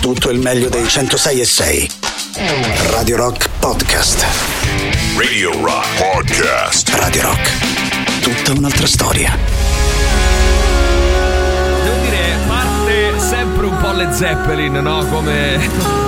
tutto il meglio dei 106 e 6. Radio Rock Podcast. Radio Rock Podcast. Radio Rock. Tutta un'altra storia. Devo dire, parte sempre un po' le Zeppelin, no? Come.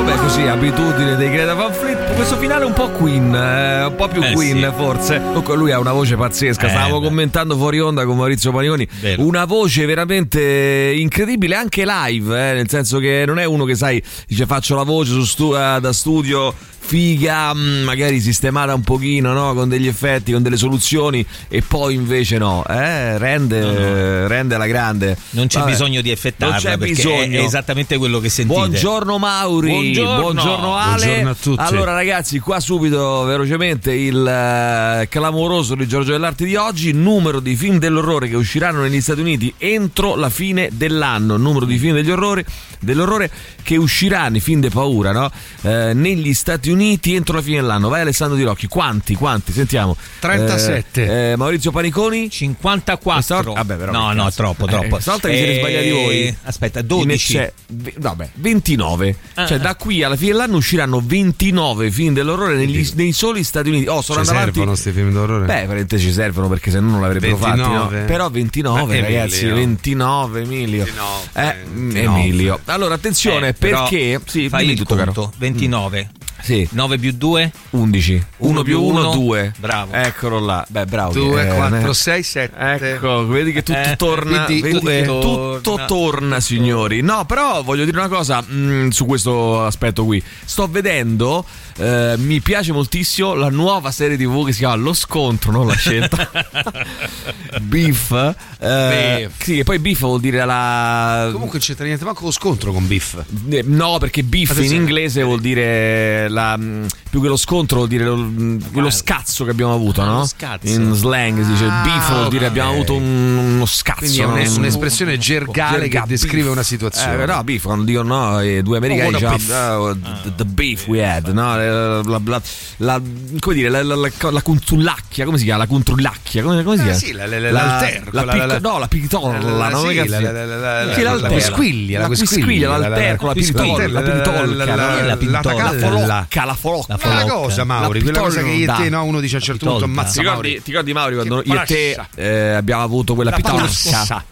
Come così, abitudine dei Greta Van Fleet. Questo finale è un po' Queen, eh, un po' più Eh, Queen sì. forse. Comunque lui ha una voce pazzesca. Eh, Stavamo beh. commentando fuori onda con Maurizio Paniconi. Vero. Una voce veramente incredibile anche live, eh, nel senso che non è uno che sai, dice faccio la voce stu- eh, da studio figa, mm, magari sistemata un pochino, no? Con degli effetti, con delle soluzioni e poi invece no, eh, rende, rende la grande. Non c'è Vabbè. bisogno di effettarla Non c'è bisogno. è esattamente quello che sentite. Buongiorno Mauri, Buongiorno. Buongiorno Ale. Buongiorno a tutti. Allora ragazzi, qua subito velocemente il eh, clamoroso di Giorgio dell'Arte di oggi, numero di film dell'orrore che usciranno negli Stati Uniti entro la fine dell'anno, numero di film degli orrori, dell'orrore che usciranno, i film de paura, no? Eh, negli Stati Uniti entro la fine dell'anno. Vai Alessandro Di Rocchi, quanti? Quanti? Sentiamo. 37. Eh, eh, Maurizio Paniconi? 54. Stavolta- vabbè, però no, no, cazzo. troppo, Eh, troppo. stavolta vi siete sbagliati voi. Aspetta, In 12. ecce- ve- vabbè, 29. Ah. Cioè, da qui alla fine dell'anno usciranno 29 film dell'orrore negli- nei soli Stati Uniti. Oh, sono Ci avanti. servono questi film d'orrore? Beh, veramente ci servono perché se no non l'avrebbero fatti. 29. No? Però 29, Eh, ragazzi, Emilio. 29, Emilio. 29, Eh, 29. Emilio. Allora, attenzione, Eh, perché. Sì, fai dimmi il tutto, caro. conto. 29. Sì, 9 più 2. 11. 1 Uno più più 1, uno. 2. Bravo. Eccolo là. Beh, bravo. 2, Eh, 4, eh. 6, 7. Ecco, vedi che tutto Eh, torna. quindi vedi che tutto tutto torna. torna, signori. No, però voglio dire una cosa mh, su questo aspetto qui. Sto vedendo, eh, mi piace moltissimo la nuova serie TV che si chiama Lo Scontro, non la scelta. Beef. eh, Beef. Sì, e poi beef vuol dire la. Comunque non c'entra niente manco lo scontro con Biff. Eh, No, perché beef in Attenzione. inglese vuol dire la, mh, più che lo scontro vuol dire lo, mh, quello scazzo che abbiamo avuto, Ah, no? scazzo. In slang si dice Ah, beef vuol dire ok. abbiamo avuto un- uno scazzo. Quindi è un- no? un'espressione gergale che Gerga, descrive beef. una situazione. Eh, no, beef, quando dicono no, i due americani Oh, what a dicevano "Oh, the, the beef we had, no? La, la- la- la- come dire, la, la, la, la contullacchia, come si chiama? La contrullacchia, come, come si Eh, chiama? sì, la- la- la- l'alterco, la, la- la- no, la pictolla, la- no? sì, la- la- la- la- Sì, la- la quisquiglia, la la quisquiglia, la- la- l'alterco, la pitolca, la la- pitolca, la- la- la- la folocca, la folocca. La cosa, Mauri, La quella cosa che io e te, no, uno dice a un certo punto, ammazza ricordi, Mauri. ti ricordi Mauri quando io e te eh, abbiamo avuto quella La pitolca? La, patassa,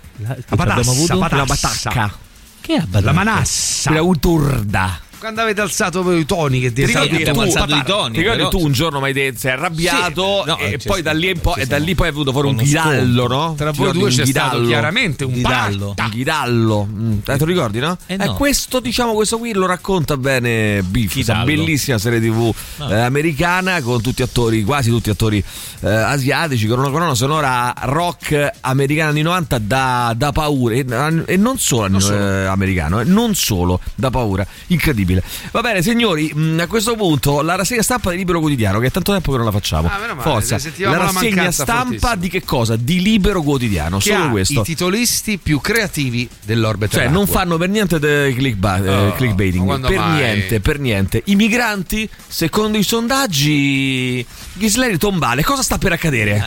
abbiamo avuto? patassa. Una batacca. Che è La manassa. Quella uturda. Quando avete alzato voi i toni che Ti ricordi che tu, alzato i toni, ti ricordi tu un giorno mi hai sei arrabbiato Sì, no, e ci poi da lì, in po- e da lì poi hai voluto fare un ghidallo, no? Tra voi due c'è stato ghidallo? chiaramente un Ghidallo. Un ghidallo, Mm, eh, te lo ricordi, no? Eh, Eh, no. questo, diciamo, questo qui lo racconta bene questa Ghidallo. bellissima serie TV eh, americana con tutti attori, quasi tutti attori eh, asiatici, con una colonna sonora rock americana anni 90 da, da paura e, e non solo, anni- eh, americano, eh, non solo da paura, incredibile. Va bene, signori, mh, a questo punto la rassegna stampa di Libero Quotidiano, che è tanto tempo che non la facciamo. Ah, male, Forza, la rassegna stampa fortissima. di che cosa? Di Libero Quotidiano, Che solo questo. i titolisti più creativi dell'orbita. Cioè, non fanno per niente de- clickba- eh, Oh, clickbaiting. Per mai? niente, per niente. I migranti, secondo i sondaggi, Ghisleri tombale. Cosa sta per accadere?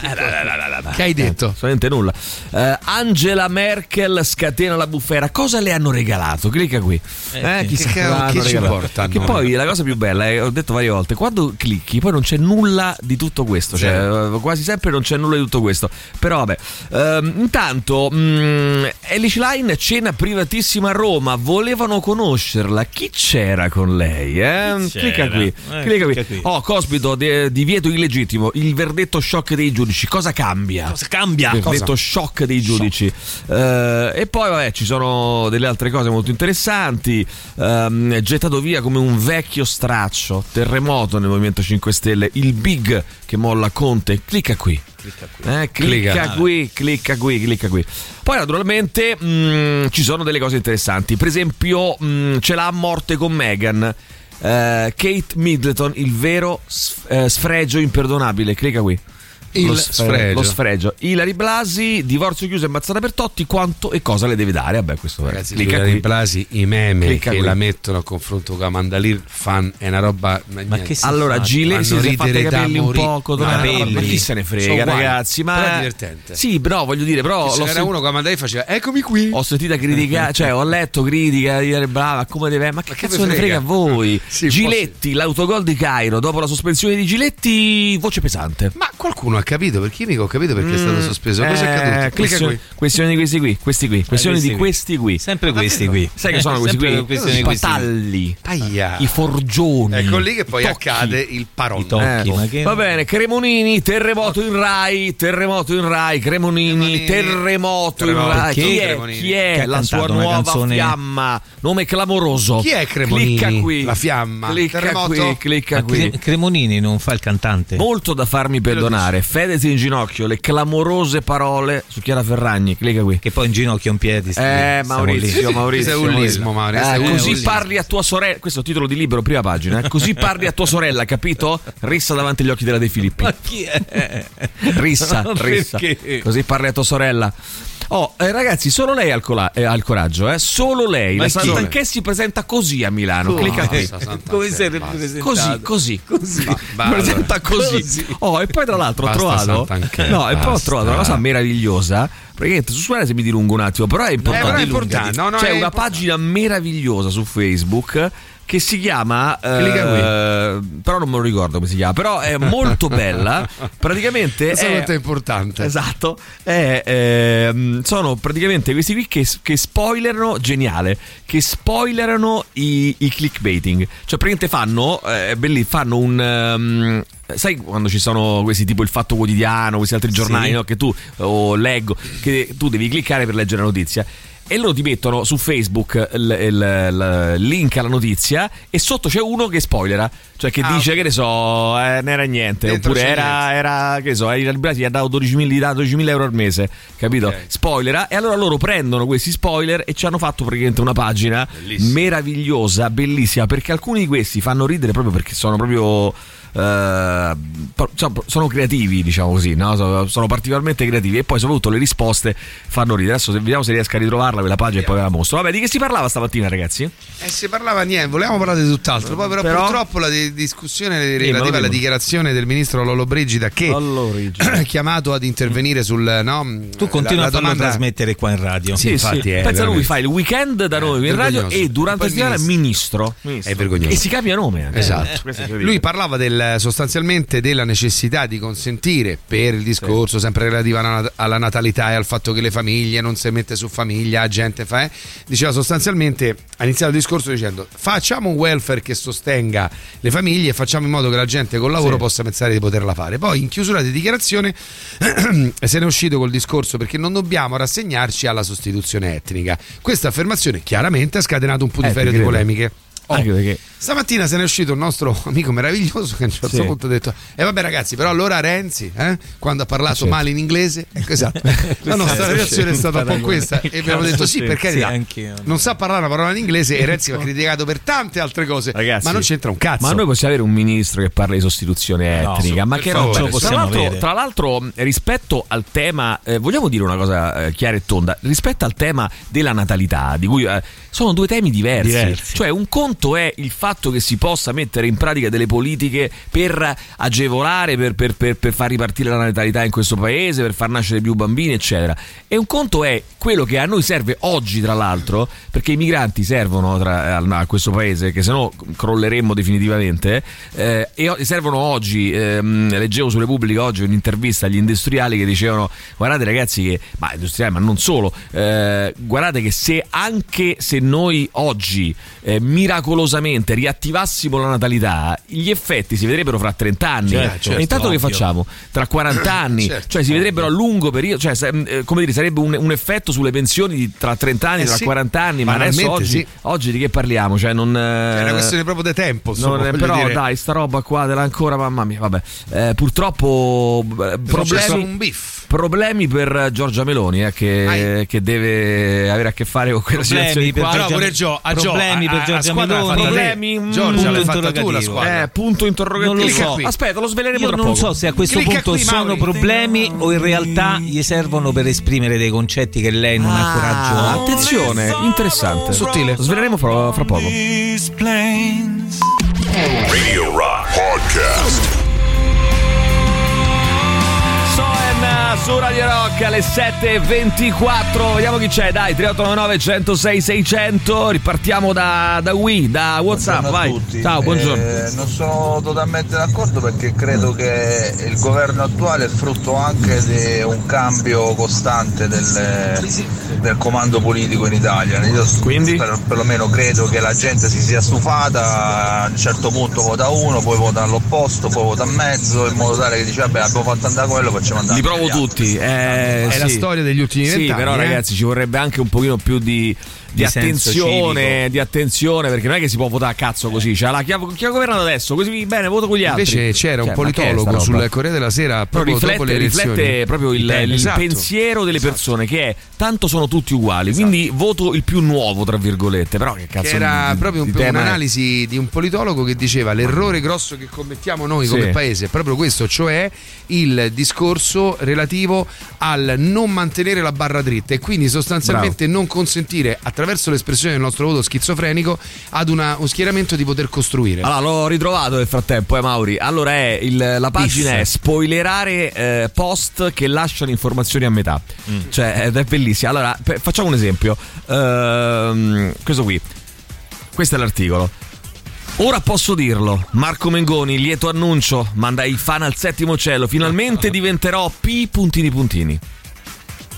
Che hai detto? Assolutamente nulla. Eh, Angela Merkel scatena la bufera. Cosa le hanno regalato? Clicca qui. Eh, Eh, chissà Che- che- hanno che portano? Che poi la cosa più bella, è, ho detto varie volte, quando clicchi poi non c'è nulla di tutto questo. Cioè, Zero. eh, quasi sempre non c'è nulla di tutto questo. Però vabbè. Ehm, intanto, mm, Elish Line, cena privatissima a Roma. Volevano conoscerla. Chi c'era con lei? Eh? Clicca qui. Eh, clicca qui. qui. Oh, cospito, di- divieto illegittimo. Il verdetto shock dei giudici. Cosa cambia? Cosa cambia? Il verdetto shock dei giudici. Eh, e poi, vabbè, ci sono delle altre cose molto interessanti. Ehm, gettato via come un vecchio straccio. Terremoto nel Movimento 5 Stelle. Il big che molla Conte. Clicca qui. Eh, clicca, Clicca. qui, clicca qui, clicca qui. Poi naturalmente mh, ci sono delle cose interessanti. Per esempio, mh, ce l'ha a morte con Meghan. Eh, Kate Middleton, il vero sf- eh, sfregio imperdonabile. Clicca qui. Il lo, sfregio. lo sfregio. Ilari Blasi, divorzio chiuso e ammazzata per Totti, quanto e cosa le deve dare? Vabbè, questo Ragazzi, clicca Giulia qui. Blasi, i meme Clicca che qui. la mettono a confronto con Mandalir fan è una roba. Ma niente. che si Allora, fa? Gilet si è fatta i capelli un po' cotonati. Ma chi se ne frega, ragazzi? Ma Però è divertente. Sì, no, voglio dire, però Ce l'ho n'era sen- uno che Mandalir faceva Eccomi qui. ho sentita critica, cioè ho letto critica di dire brava, come deve, ma che Ma cazzo ne frega a voi? Sì, Giletti, l'autogol di Cairo, dopo la sospensione di Giletti, voce pesante. Ma qualcuno ha capito perché io mica ho capito perché è stato sospeso. Cosa è Eh, accaduto? Qui. questione di questi qui, questi qui, questioni questi di qui. questi qui. Sempre questi qui. Sai che sono questi qui? questioni I patalli, i forgioni. Ecco lì che poi tocchi. accade il tocchi. Eh, Va bene, Cremonini, terremoto in Rai, terremoto in Rai, Cremonini, Cremonini. terremoto in. Rai. Chi è, Cremonini? chi è la sua nuova fiamma? Nome clamoroso. Chi è Cremonini? Clicca qui. La fiamma? Clicca qui, clicca qui. Cre- Cremonini non fa il cantante. Molto da farmi perdonare. Fedez in ginocchio, le clamorose parole su Chiara Ferragni. Clicca qui. Che poi in ginocchio in piedi. Eh, stiamo Maurizio. Maurizio. Ullismo, Maurizio. Maurizio, Eh, così ullismo. parli a tua sorella. Questo è il titolo di libro, prima pagina. eh. Così parli a tua sorella, capito? Rissa davanti agli occhi della De Filippi. Ma chi è? Rissa, rissa. perché? Così parli a tua sorella. Oh, eh, ragazzi, solo lei ha il, cola- eh, ha il coraggio, eh? Solo lei. Ma La? Santanchè si presenta così a Milano. Clicca qui. Come sei basta. rappresentato? Così, così, così. Ba- presenta così. Così. Oh, e poi tra l'altro Basta, trovato. No, e poi ho trovato una cosa meravigliosa. Praticamente su Suarez mi dilungo un attimo, però è importante. però è importante. No, no, C'è è una importante. pagina meravigliosa su Facebook che si chiama eh, però non me lo ricordo come si chiama però è molto bella praticamente è, è importante. Esatto, è, ehm, sono praticamente questi qui che, che spoilerano, geniale, che spoilerano i, i clickbaiting. Cioè praticamente fanno, eh, belli, fanno un... ehm, sai quando ci sono questi tipo il Fatto Quotidiano, questi altri giornali Sì. no, che tu o leggo, che tu devi cliccare per leggere la notizia. E loro ti mettono su Facebook il, link alla notizia e sotto c'è uno che spoilera, cioè che Ah, dice ok. che ne so, eh, non era niente, Dentro oppure era, niente. era, che ne so, ai Brasi gli ha dato 12.000, gli dà 12.000 euro al mese, capito? Ok. Spoilera, e allora loro prendono questi spoiler e ci hanno fatto praticamente una pagina Bellissimo. meravigliosa, bellissima, perché alcuni di questi fanno ridere proprio perché sono proprio... eh, sono- creativi, diciamo così, no? sono, particolarmente creativi e poi soprattutto le risposte fanno ridere. Adesso se- vediamo se riesco a ritrovarla quella pagina e poi ve la mostro. Vabbè, di che si parlava stamattina, ragazzi? Eh, si parlava niente, volevamo parlare di tutt'altro. Poi, però, Però- purtroppo la di- discussione relativa alla dimmelo. dichiarazione del ministro Lollo Brigida che è chiamato ad intervenire sul. No, Tu continui la- la a farlo domanda- trasmettere qua in radio. Sì, infatti è Pensa lui fa il weekend da noi in radio e durante la settimana il ministro. È vergognoso. E si cambia nome. anche. Esatto. È incredibile. Lui parlava del, sostanzialmente della necessità di consentire per il discorso sempre relativo alla, natalità e al fatto che le famiglie non si mette su famiglia, gente fa, eh, diceva sostanzialmente, ha iniziato il discorso dicendo facciamo un welfare che sostenga le famiglie e facciamo in modo che la gente col lavoro Sì. possa pensare di poterla fare. Poi in chiusura di dichiarazione se ne è uscito col discorso perché non dobbiamo rassegnarci alla sostituzione etnica. Questa affermazione chiaramente ha scatenato un po' di Eh, di polemiche. Oh, Anche perché Stamattina se ne è uscito un nostro amico meraviglioso che a un certo Sì. punto ha detto: E vabbè, ragazzi, però allora Renzi, eh, quando ha parlato Certo. male in inglese, ecco esatto. La nostra reazione è stata un po' questa. E abbiamo detto: Sì, Sì, per carità, non sa parlare una parola in inglese e Renzi va criticato per tante altre cose, Ragazzi, ma non c'entra un cazzo. Ma noi possiamo avere un ministro che parla di sostituzione No, etnica, su- ma che roba? Tra l'altro, tra l'altro, rispetto al tema, eh, vogliamo dire una cosa eh, chiara e tonda, rispetto al tema della natalità, di cui eh, sono due temi diversi. Diversi. Cioè, un conto è il fatto che si possa mettere in pratica delle politiche per agevolare, per, per- per- per far ripartire la natalità in questo paese, per far nascere più bambini, eccetera. E un conto è quello che a noi serve oggi, tra l'altro, perché i migranti servono tra- a, questo paese, che se no crolleremmo definitivamente. eh, e servono oggi, ehm, leggevo su Repubblica oggi un'intervista agli industriali che dicevano: Guardate, ragazzi, che, ma industriali, ma non solo, eh, guardate che se anche se noi oggi eh, miracolosamente riattivassimo la natalità, gli effetti si vedrebbero fra 30 anni. Certo, certo, e intanto che ovvio. facciamo? Tra 40 anni, Certo, cioè si vedrebbero a lungo periodo, cioè se- eh, come dire, sarebbe un, un effetto sulle pensioni di tra 30 anni, Eh tra sì, 40 anni, ma adesso oggi, sì. oggi di che parliamo? Cioè non... È una questione proprio di tempo. insomma, non però dire. dai, sta roba qua della ancora, mamma mia, vabbè. Eh, purtroppo eh, problemi, un biff. Problemi per Giorgia Meloni, eh, che, che deve avere a che fare con quella Problemi situazione di per qua. Giorgia- pure Gio, a Gio, problemi a- per a- a Giorgia Meloni. Problemi, mm, Giorgia punto l'hai fatta tu la squadra. Eh, punto interrogativo. Non lo so. qui. Aspetta, lo sveleremo Io tra non poco. so se a questo Clicca punto qui, sono Mauri. problemi o in realtà gli servono per esprimere dei concetti che lei non ha Ah, coraggio. attenzione, interessante. Sottile. Lo sveleremo fra, fra poco. Radio Rock Podcast. Su Radio Rock alle 7.24 Vediamo chi c'è, dai 3899 106 600 Ripartiamo da, da Wii, da Whatsapp Vai, tutti. ciao, buongiorno Eh, non sono totalmente d'accordo perché credo che il governo attuale è frutto anche di un cambio costante del, del comando politico in Italia. Io Quindi? per- perlomeno credo che la gente si sia stufata, a un certo punto vota uno, poi vota all'opposto, poi vota a mezzo, in modo tale che dice vabbè abbiamo fatto andare quello, facciamo andare Li provo altri. Tutti eh, È la sì. storia degli ultimi Sì, vent'anni. però eh. ragazzi ci vorrebbe anche un pochino più di, di Di attenzione, di attenzione, perché non è che si può votare a cazzo così. Cioè, la, chi, ha, chi ha governato adesso? Così bene, voto con gli altri. Invece c'era Cioè, un politologo sul Corriere della Sera proprio dopo le riflette, elezioni. riflette proprio il, Eh, il esatto. pensiero delle persone che è tanto sono tutti uguali, quindi voto il più nuovo, tra virgolette. Però che cazzo Che era di- proprio un- tema è? un'analisi di un politologo che diceva l'errore grosso che commettiamo noi Sì. come paese è proprio questo, cioè il discorso relativo al non mantenere la barra dritta e quindi sostanzialmente non consentire attraverso l'espressione del nostro voto schizofrenico ad una- un schieramento di poter costruire. Allora, l'ho ritrovato nel frattempo, eh, Mauri. Allora, è il- la pagina è spoilerare eh, post che lasciano informazioni a metà. Cioè, ed è bellissima. Allora, pe- facciamo un esempio. Ehm, questo qui. Questo è l'articolo. Ora posso dirlo, Marco Mengoni, lieto annuncio, manda i fan al settimo cielo, finalmente diventerò P puntini puntini.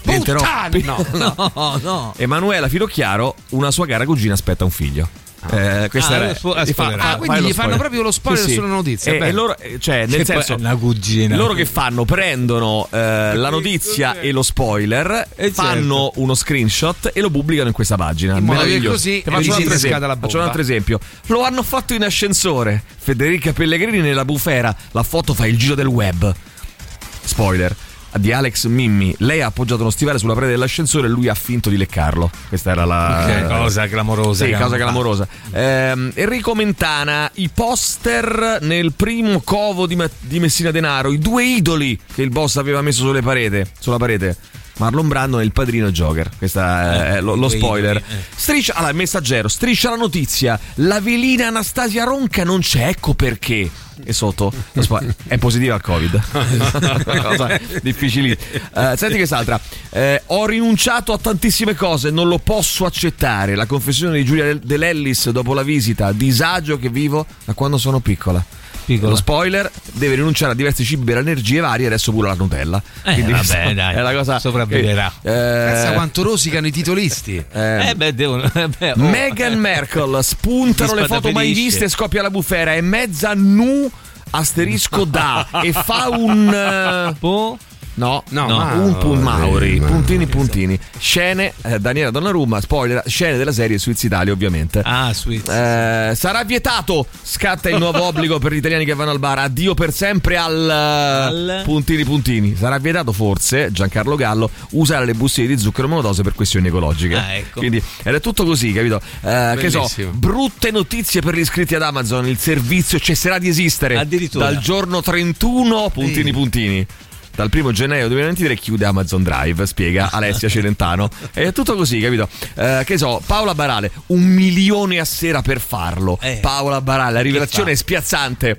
Diventerò! P- No. No, no. Emanuela Filochiaro, una sua cara cugina aspetta un figlio. Eh, questa Ah, era- spo- gli spoiler. Ah, quindi fai lo gli fanno proprio lo spoiler sulla notizia, E, bene. e loro, eh, cioè, nel Che poi senso, una cugina. loro che fanno? Prendono eh, la notizia e lo spoiler, Eh, fanno uno screenshot e lo pubblicano in questa pagina. In modo che così faccio, un altro esempio, la faccio un altro esempio. Lo hanno fatto in ascensore. Federica Pellegrini nella bufera. La foto fa il giro del web. Spoiler. Di Alex Mimmi, lei ha appoggiato uno stivale sulla parete dell'ascensore e lui ha finto di leccarlo. Questa era la. Che cosa clamorosa. Sì, che cosa clamorosa. Ehm, Enrico Mentana, i poster nel primo covo di, Ma- di Messina Denaro, i due idoli che il boss aveva messo sulle parete, sulla parete. Marlon Brando è il padrino Joker. Questo è lo, lo spoiler. eh. Striscia, allora, messaggero, striscia la notizia. La velina Anastasia Ronca non c'è, ecco perché. E sotto è positiva al Covid. Cosa difficilissima. Eh, senti quest'altra. Eh, ho rinunciato a tantissime cose, non lo posso accettare. La confessione di Giulia Del- Dell'Ellis dopo la visita, disagio che vivo da quando sono piccola. Piccola. Lo spoiler deve rinunciare a diversi cibi per energie varie, adesso pure la Nutella. Eh, vabbè, dai, è la cosa sopravviverà. Eh, Pensa quanto rosicano i titolisti. eh, Eh beh, devono. eh, beh, oh. Meghan Merkel spuntano le foto mai viste scoppia la bufera. È mezza nu asterisco da e fa un Po- no, No, no, Mauri, un pun Mauri, puntini puntini. Scene eh, Daniela Donnarumma, spoiler, scene della serie Suiz Italia ovviamente. Ah, sweet. Eh, sarà vietato. Scatta il nuovo obbligo per gli italiani che vanno al bar. Addio per sempre al, Al- puntini puntini. Sarà vietato forse Giancarlo Gallo usare le bustine di zucchero monodose per questioni ecologiche. Ah, ecco. Quindi è tutto così, capito? Eh, che so, brutte notizie per gli iscritti ad Amazon. Il servizio cesserà di esistere Addirittura. dal giorno 31 puntini puntini. Dal primo gennaio 2023 chiude Amazon Drive, spiega Alessia Celentano. È tutto così, capito? Eh, che so, Paola Barale, un milione a sera per farlo. Eh. Paola Barale, la rivelazione è spiazzante.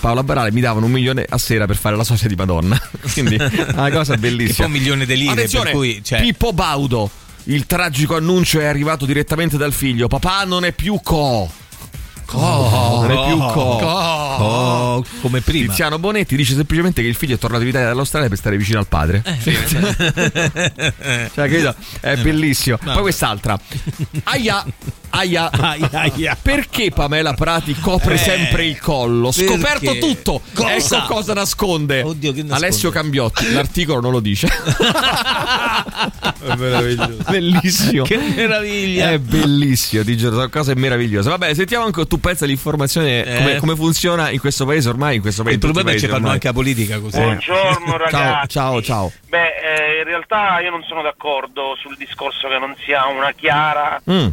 Paola Barale mi davano un milione a sera per fare la socia di Madonna. Quindi, una cosa bellissima. un milione di lire, Attenzione, cui, cioè- Pippo Baudo. Il tragico annuncio è arrivato direttamente dal figlio. Papà non è più co. Co. Non è più co. Oh, come prima. Tiziano Bonetti dice semplicemente che il figlio è tornato in Italia dall'Australia per stare vicino al padre. cioè, capito? È bellissimo. Poi quest'altra. Aia, Aia. Aia, aia. Perché Pamela Prati copre Eh, sempre il collo? perché? Scoperto tutto. Cosa? Ecco cosa nasconde. Oddio, nasconde? Alessio Cambiotti. L'articolo non lo dice. È meraviglioso. bellissimo. Che meraviglia. È bellissimo, ti giuro, sono cose meravigliose. Vabbè, sentiamo anche tu pensa l'informazione Eh. come, come funziona in questo paese ormai, in questo paese. Il problema è che tutti i fanno anche la politica così. Buongiorno ormai. Ciao, ragazzi. ciao, ciao. Beh, eh, in realtà io non sono d'accordo sul discorso che non sia una chiara, Mm.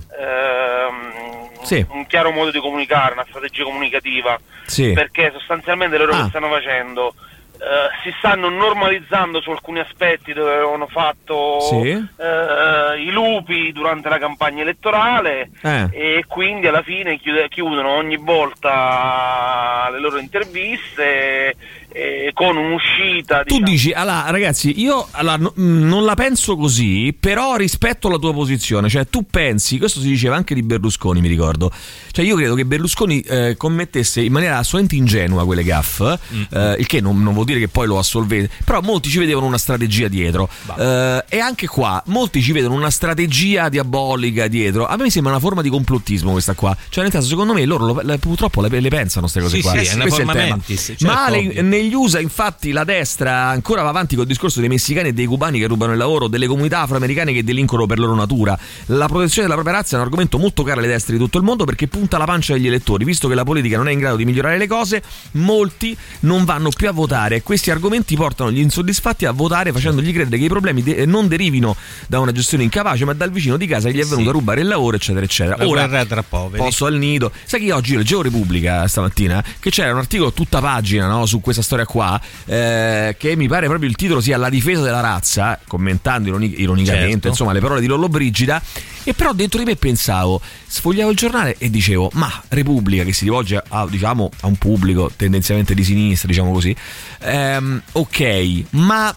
ehm, Sì. un chiaro modo di comunicare, una strategia comunicativa, Sì. perché sostanzialmente loro Ah. che stanno facendo eh, si stanno normalizzando su alcuni aspetti dove avevano fatto Sì. eh, i lupi durante la campagna elettorale Eh. e quindi alla fine chiude- chiudono ogni volta le loro interviste eh, con un'uscita Tu diciamo, dici, allora ragazzi, io allora, no- mh, non la penso così, però rispetto alla tua posizione, cioè tu pensi, questo si diceva anche di Berlusconi, mi ricordo, cioè io credo che Berlusconi eh, commettesse in maniera assolutamente ingenua quelle gaffe, eh, il che non, non vuol dire che poi lo assolvete, però molti ci vedevano una strategia dietro Eh, e anche qua molti ci vedono una strategia diabolica dietro, a me mi sembra una forma di complottismo questa qua, cioè nel senso secondo me loro lo- le- purtroppo le, le pensano queste cose Sì, qua, sì, è una forma tema. mentis, certo, Ma le-. Negli USA, infatti, la destra ancora va avanti col discorso dei messicani e dei cubani che rubano il lavoro, delle comunità afroamericane che delinquono per loro natura. La protezione della propria razza è un argomento molto caro alle destre di tutto il mondo perché punta la pancia agli elettori. Visto che la politica non è in grado di migliorare le cose, molti non vanno più a votare e questi argomenti portano gli insoddisfatti a votare facendogli credere che i problemi de- non derivino da una gestione incapace, ma dal vicino di casa che gli è venuto Sì. a rubare il lavoro, eccetera, eccetera. La Ora, tra poveri. Posso al nido. Sai che io oggi leggevo Repubblica stamattina che c'era un articolo tutta pagina no, su questa storia qua eh, che mi pare proprio il titolo sia La difesa della razza, commentando ironi- ironicamente Certo. insomma le parole di Lollobrigida e però dentro di me pensavo, sfogliavo il giornale e dicevo "Ma Repubblica che si rivolge a, diciamo, a un pubblico tendenzialmente di sinistra, diciamo così. ehm, ok, ma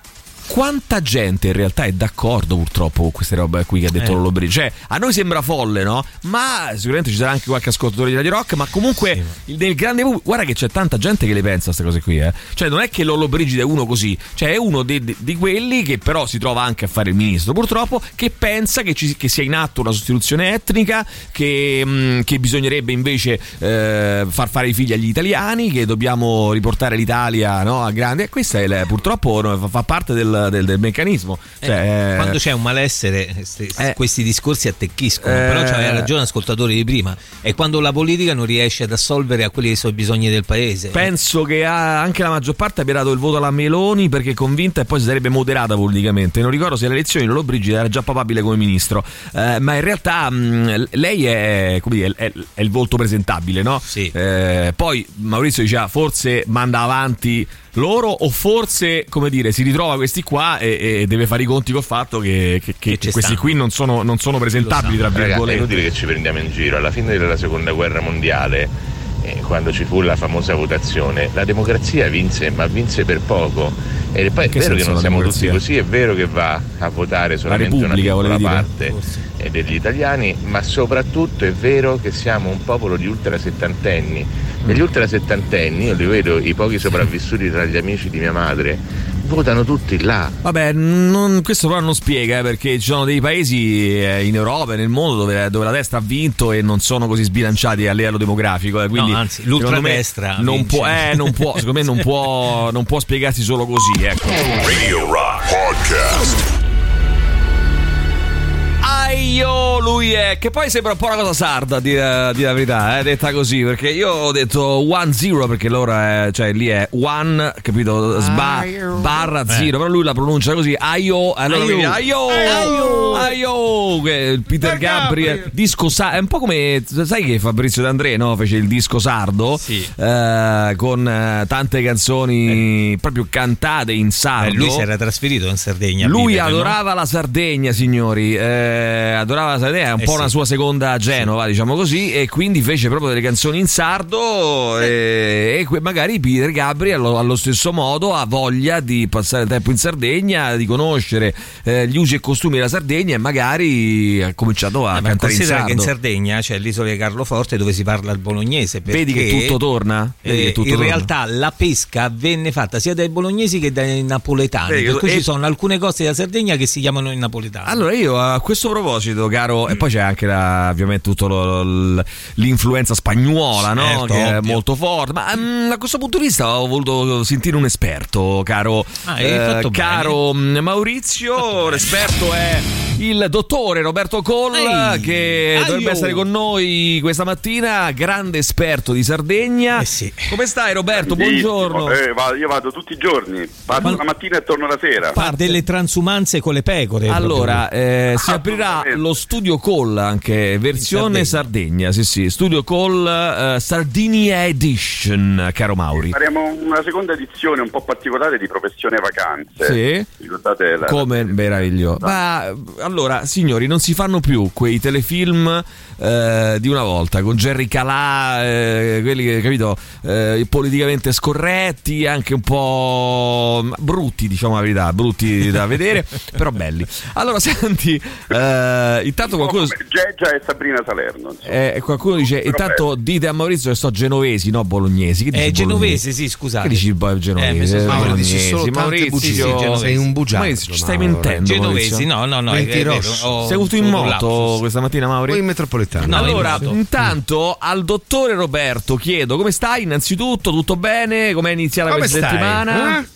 quanta gente in realtà è d'accordo purtroppo con queste robe qui che ha detto Eh. Lollo Brigida? Cioè, a noi sembra folle, no? Ma sicuramente ci sarà anche qualche ascoltatore di Radio Rock, ma comunque il- nel grande pubblico, guarda che c'è tanta gente che le pensa a queste cose qui, eh. Cioè, non è che Lollo Brigida è uno così, cioè è uno de- de- di quelli che però si trova anche a fare il ministro, purtroppo, che pensa che, ci- che sia in atto una sostituzione etnica, che, mh, che bisognerebbe invece eh, far fare i figli agli italiani, che dobbiamo riportare l'Italia no, a grande. E questo è purtroppo no, fa, fa parte del, del- del meccanismo. Cioè, Eh, eh, quando c'è un malessere, st- Eh. questi discorsi attecchiscono. Eh. Però c'aveva ragione ascoltatori di prima. È quando la politica non riesce ad assolvere a quelli che sono i bisogni del paese. Penso che anche la maggior parte abbia dato il voto alla Meloni perché è convinta e poi si sarebbe moderata politicamente. Non ricordo se alle elezioni Lolo Brigida era già papabile come ministro, Eh, ma in realtà mh, lei è, come dire, è- è il volto presentabile, no? Sì. Eh, poi Maurizio diceva forse manda avanti loro o forse come dire si ritrova questi qua e, e deve fare i conti col fatto che, che- che Che questi stanno. qui non sono, non sono presentabili tra Ragazzi, è virgolette inutile che ci prendiamo in giro. Alla fine della seconda guerra mondiale, eh, quando ci fu la famosa votazione, la democrazia vinse, ma vinse per poco. E poi è vero che non siamo democrazia? tutti così, è vero che va a votare solamente una piccola volevi dire? parte eh, degli italiani, ma soprattutto è vero che siamo un popolo di ultrasettantenni. E Mm. gli ultrasettantenni, io li vedo i pochi sopravvissuti tra gli amici di mia madre, votano tutti là. Vabbè, non- questo però non spiega eh, perché ci sono dei paesi eh, in Europa e nel mondo dove, dove la destra ha vinto e non sono così sbilanciati a livello demografico. eh, quindi, No, anzi, l'ultradestra non vince. può, eh, non può, secondo me non può, non può spiegarsi solo così. Ecco. Radio Rock Podcast. Aio, lui è. Che poi sembra un po' una cosa sarda, a dire, a dire la verità, eh, detta così. Perché io ho detto one zero, perché loro è. cioè lì è one, capito? Sba, barra zero. Però lui la pronuncia così. Aio, allora Aio. vedi, aio, aio, aio, che Peter Gabriel. Disco sardo. È un po' come. Sai che Fabrizio D'Andrea, no? Fece il disco sardo. Sì. eh, con eh, tante canzoni proprio cantate in sardo. Eh, lui si era trasferito in Sardegna. Lui vivere, no? adorava la Sardegna, signori. eh, adorava la Sardegna, è un Eh po' sì. una sua seconda Genova, diciamo così. E quindi fece proprio delle canzoni in sardo. E, e magari Peter Gabri, allo, allo stesso modo, ha voglia di passare tempo in Sardegna, di conoscere eh, gli usi e costumi della Sardegna. E magari ha cominciato a Eh, cantare in considera che in sardo. Sardegna c'è l'isola di Carloforte dove si parla il bolognese. Vedi che tutto torna? Eh, che tutto in torna? realtà la pesca venne fatta sia dai bolognesi che dai napoletani. Vedi per cui ci sono alcune cose della Sardegna che si chiamano in napoletano. Allora io a questo proposito, caro E poi c'è anche la- ovviamente lo- l'influenza spagnola, no? Certo, che è molto forte. Ma mm, a questo punto di vista ho voluto sentire un esperto, caro, Ah, bene. caro mm, Maurizio. L'esperto è il dottore Roberto Coll, Ehi, che aio. dovrebbe essere con noi questa mattina, grande esperto di Sardegna. Eh sì. Come stai Roberto? Buongiorno. Eh, io vado tutti i giorni, parto Ma- la mattina e torno la sera. Fa delle transumanze con le pecore. Allora, eh, si aprirà Assolutamente. lo studio call anche versione In Sardegna. sì sì, studio call eh, Sardinia Edition, caro Mauri. Faremo una seconda edizione un po' particolare di Professione Vacanze. Sì. Ricordate la... Come meraviglioso. Ma allora, signori, non si fanno più quei telefilm eh, di una volta con Jerry Calà, eh, quelli che, capito, eh, politicamente scorretti, anche un po' brutti, diciamo la verità, brutti da vedere, però belli. Allora, senti, eh, intanto Po' qualcuno. Geggia e Sabrina Salerno. Eh, qualcuno dice: Però Intanto dite a Maurizio che so genovesi, no bolognesi. Che dici Eh, genovese, sì, scusate. Che dici poi genovese? Eh, Mauro, Bolognesi, dici solo Maurizio, sì, genovesi. Sei un bugiardo. Maurizio, ci stai Mauro. mentendo. Genovesi, Maurizio? no, no, no. ho- Sei avuto in moto questa mattina, Mauri? Poi in metropolitano. No, allora, in intanto al dottore Roberto chiedo come stai innanzitutto, tutto bene? Come è iniziata Come questa stai? settimana? Eh?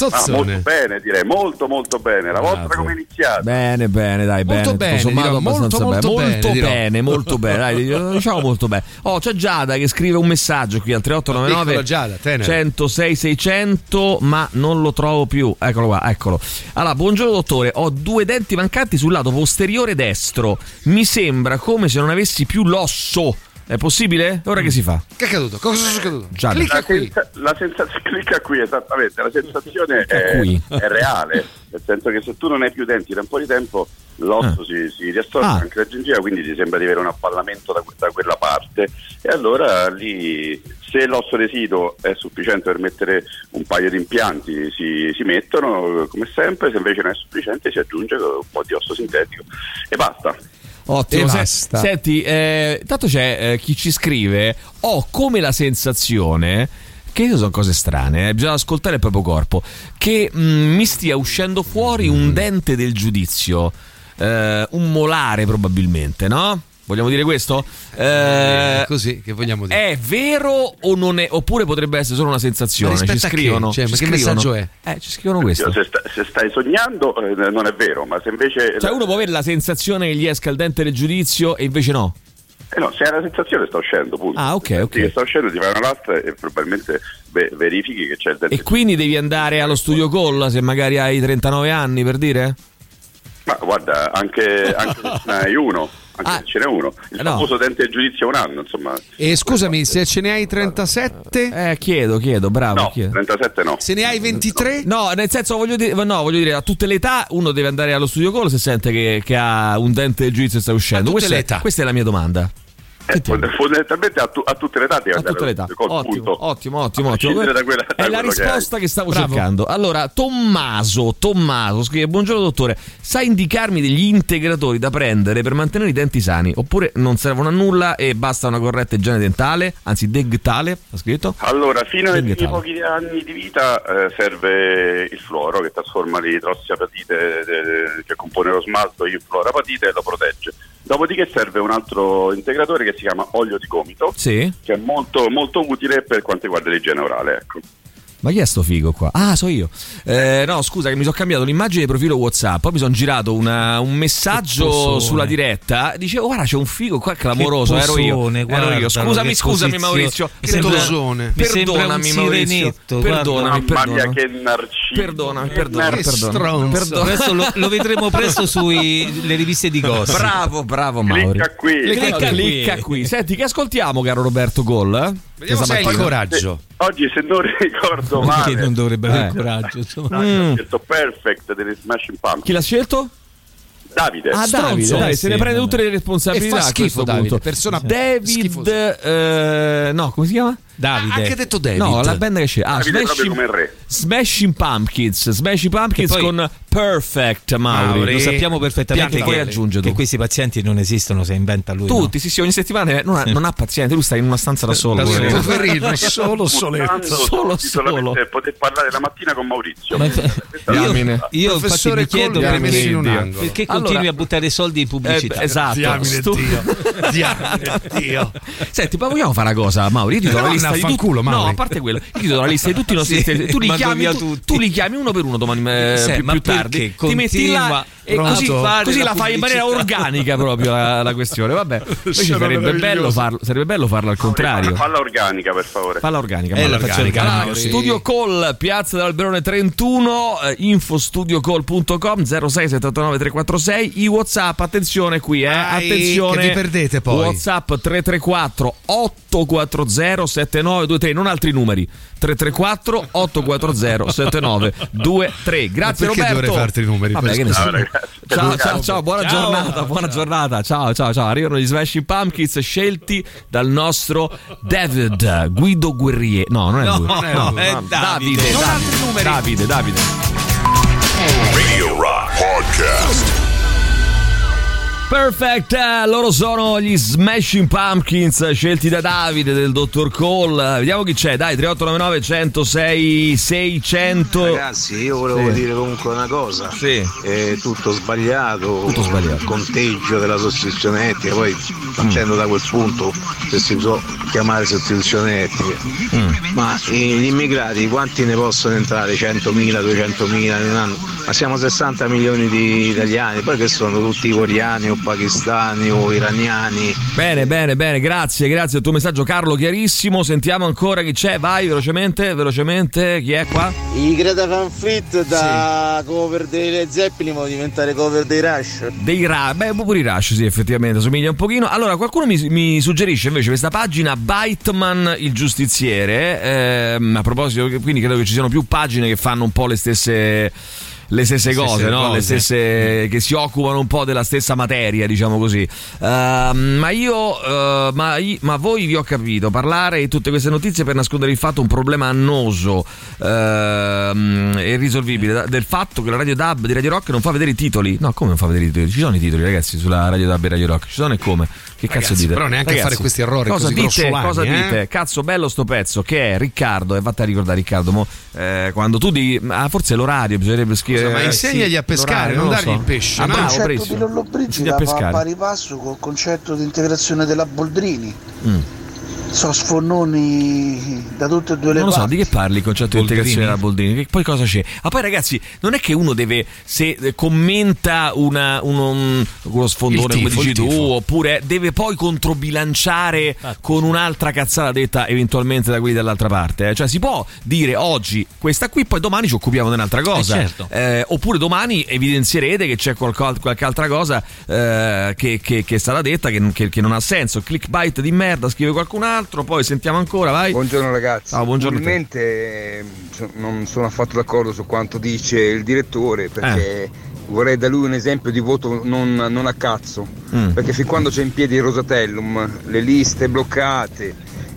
Ah, molto bene, direi, molto molto bene. La vostra Bravo. come è iniziata? Bene, bene, dai, Molto bene. bene, tutto sommato dirò, abbastanza molto, molto bene. bene, Molto dirò. bene, molto bene, dai, diciamo molto bene. Oh, c'è Giada che scrive un messaggio qui al 3899 Piccola Giada, tenera. 106 600, ma non lo trovo più. Eccolo qua, eccolo. Allora, buongiorno dottore, ho due denti mancanti sul lato posteriore destro. Mi sembra come se non avessi più l'osso. È possibile? Ora che si fa? Che è accaduto? Cosa è accaduto? Giada. Clicca La, qui. senza- la sensazione, clicca qui esattamente, la sensazione è, qui. è reale, nel senso che se tu non hai più denti da un po' di tempo l'osso si, si riassorbe Ah. anche la gengiva, quindi ti sembra di avere un appallamento da, da quella parte e allora lì se l'osso residuo è sufficiente per mettere un paio di impianti si, si mettono come sempre, se invece non è sufficiente si aggiunge un po' di osso sintetico e basta. Ottimo, Se- senti, eh, intanto c'è eh, chi ci scrive: Ho come la sensazione. Che sono cose strane, eh, bisogna ascoltare il proprio corpo. Che mm, mi stia uscendo fuori un dente del giudizio, eh, un molare probabilmente, no? Vogliamo dire questo? Eh, Eh, così, che vogliamo dire? è vero o non è? Oppure potrebbe essere solo una sensazione? Ma Ci che? scrivono. Cioè, ci ma che scrivono. messaggio è? Eh, ci scrivono questo. Se, sta- se stai sognando eh, non è vero, ma se invece... Cioè, uno può avere la sensazione che gli esca il dente del giudizio e invece no. Eh no, se hai la sensazione sta uscendo, punto. Ah, ok, Se ok. che sta uscendo, ti fai una lastra e probabilmente ve- verifichi che c'è il dente. E quindi devi andare allo studio call se magari hai 39 anni per dire? Ma guarda, anche, anche se ce n'hai uno, anche Ah. se ce n'è uno. Il No. famoso dente del giudizio è un anno, insomma. E scusami, se ce ne hai 37, Eh, chiedo, chiedo, bravo. No, chiedo. 37 no. se ne hai 23, No, nel senso voglio dire, no, voglio dire, a tutte le età uno deve andare allo studio call se sente che, che ha un dente del giudizio e sta uscendo. A tutte Questa le è, età. questa è la mia domanda. Eh, fond- fondamentalmente a, tu- a tutte le devi A tutte le età. Ottimo, ottimo, ottimo, ottimo. quella- È la che risposta hai. che, stavo Bravo. cercando. Allora, Tommaso, Tommaso scrive: Buongiorno dottore, sai indicarmi degli integratori da prendere per mantenere i denti sani? Oppure non servono a nulla e basta una corretta igiene dentale? Anzi, degtale, ha scritto? Allora, fino ai Che pochi anni di vita eh, serve il fluoro che trasforma l'idrossiapatite eh, che compone lo smalto in fluorapatite e lo protegge. Dopodiché serve un altro integratore che si chiama olio di gomito, Sì. che è molto, molto utile per quanto riguarda l'igiene orale. Ecco. Ma chi è sto figo qua? Ah, so io. Eh, no, scusa, che mi sono cambiato l'immagine di profilo WhatsApp. Poi mi sono girato una- un messaggio sulla diretta. Dicevo, guarda, c'è un figo qua clamoroso. Ero io. posone, Ero io. guardalo, Scusami, che scusami, posizione. Maurizio. Mi sembra- tosone. mi sembra un Perdonami, Maurizio. Perdonami, perdonami. che narciso. Perdonami, perdonami, perdonami. stronzo. Perdonami. Adesso lo, lo vedremo presto sulle riviste di gossip. Bravo, bravo, Mauri. Clicca qui. Clicca, Clicca qui. qui. Senti, che ascoltiamo, caro Roberto Gol? eh? Vediamo se hai coraggio. Oggi, se non ricordo Perché male, non dovrebbe avere Eh. coraggio? insomma. Davide ha detto perfect delle Smashing Pumpkins. Chi l'ha scelto? Davide. Ah, Stronzo, Davide, eh, dai, sì, se ne prende tutte le responsabilità. E fa schifo, Davide, punto. persona David, schifosa. eh, no, come si chiama? Davide. Ha anche detto David. No, la band che c'è. Ah, Davide Smashing, come il re. Smashing Pumpkins. Smashing Pumpkins poi- con Perfect Mauri. Mauri. Lo sappiamo perfettamente Pianta, che, poi aggiunge tu. che questi pazienti non esistono se inventa lui. no? Tutti, sì, sì, ogni settimana non ha, non ha paziente, lui sta in una stanza da solo. Da solo. poverino. Poverino, solo Puntando Solo, solo. poter parlare la mattina con Maurizio. Ma- Diamine. Io infatti Professore mi chiedo perché, perché Allora- continui a buttare soldi in pubblicità. Eh, esatto. Diamine Stu- Dio. Diamine Dio. Senti, ma vogliamo fare una cosa, Mauri? Io ti do la lista di a tutti. fanculo, No, a parte quello, io ti do la lista di tutti i nostri tu li chiami via tu, tutti. tu li chiami uno per uno domani eh, più, ma tardi. Ti metti là e così, fare così la la fai in maniera organica proprio la, la questione. Vabbè, sarebbe bello, farlo, sarebbe bello farlo al contrario. Falla organica, per favore. Falla organica. Eh, falla la faccio organica. organica, Allora. Studio Call, Piazza dell'Alberone 31, eh, infostudiocall.com 06 79 346, i WhatsApp, attenzione qui, eh, attenzione. che vi perdete poi. WhatsApp 334 840 7923, non altri numeri. 334 840 7923. Grazie perché Roberto. dovrei farti i numeri? Vabbè, che ne so. Ciao. Ciao, ciao, ciao, buona Ciao. giornata, buona giornata. Ciao, ciao, ciao. Arrivano gli Smashing Pumpkins scelti dal nostro David Guido Guerrier. No, non è No, lui. non è lui, è Davide. Davide, Non Davide. Davide, Davide. Radio Rock Podcast. Perfect, eh, loro sono gli Smashing Pumpkins scelti da Davide del Dottor Cole. Vediamo chi c'è, dai, 3899 106 600. Ragazzi, io volevo Sì. dire comunque una cosa. Sì. È tutto sbagliato. Tutto sbagliato. Il conteggio della sostituzione etnica, poi partendo da quel punto, se si può chiamare sostituzione etnica. Mm. Ma gli immigrati quanti ne possono entrare? 100.000, 200.000 in un anno? Ma siamo 60 milioni di italiani, poi che sono tutti coreani o pakistani o iraniani. Bene, bene, bene, grazie, grazie del tuo messaggio Carlo, chiarissimo. Sentiamo ancora chi c'è, vai velocemente, velocemente, chi è qua? I Greta Van Fleet da cover dei Led Zeppelin vogliono diventare cover dei Rush. Dei Rush, beh, pure i Rush, sì, effettivamente somiglia un pochino. Allora, qualcuno mi, mi suggerisce invece questa pagina Baitman il giustiziere. ehm, a proposito, quindi credo che ci siano più pagine che fanno un po' le stesse. Le stesse Le cose, stesse no? cose. Le stesse che si occupano un po' della stessa materia, diciamo così. Ehm, ma io, eh, ma, ma voi vi ho capito parlare di tutte queste notizie per nascondere il fatto un problema annoso ehm, e irrisolvibile da- del fatto che la Radio DAB di Radio Rock non fa vedere i titoli. No, come non fa vedere i titoli? Ci sono i titoli, ragazzi, sulla Radio DAB e Radio Rock. Ci sono e come? Che cazzo Ragazzi, dite? però neanche a fare questi errori cosa così dite? Cosa eh? dite? Cazzo, bello sto pezzo che è Riccardo. E vatti a ricordare, Riccardo. Mo, eh, quando tu di. Ah, forse è l'orario, bisognerebbe scrivere. Scusa, ma eh, insegnagli sì, a pescare, non lo dargli so. il pesce, Ah, no? bravo, il concetto bravissimo. di Lollobrigida va a pari passo col concetto di integrazione della Boldrini. Mm. Sono sfonnoni da tutte e due le Non lo so, parti. di che parli il concetto Boldrini? di integrazione della Boldrini? Che poi cosa c'è? Ma poi ragazzi, non è che uno deve, se eh, commenta una, uno, un- uno sfondone Il come tifo, dici tu, tifo. oppure deve poi controbilanciare con un'altra cazzata detta eventualmente da quelli dall'altra parte. eh. Cioè si può dire oggi questa qui, poi domani ci occupiamo di un'altra cosa. Eh, certo. Eh, oppure domani evidenzierete che c'è qualco- qualche altra cosa eh, che, che- che è stata detta che, che- che non ha senso. Clickbait di merda, scrive qualcun altro, poi sentiamo ancora, vai. Buongiorno ragazzi, Ciao, buongiorno a te. probabilmente eh, non sono affatto d'accordo su quanto dice il direttore perché vorrei da lui un esempio di voto non, non a cazzo, Mm. perché fin quando c'è in piedi il Rosatellum, le liste bloccate,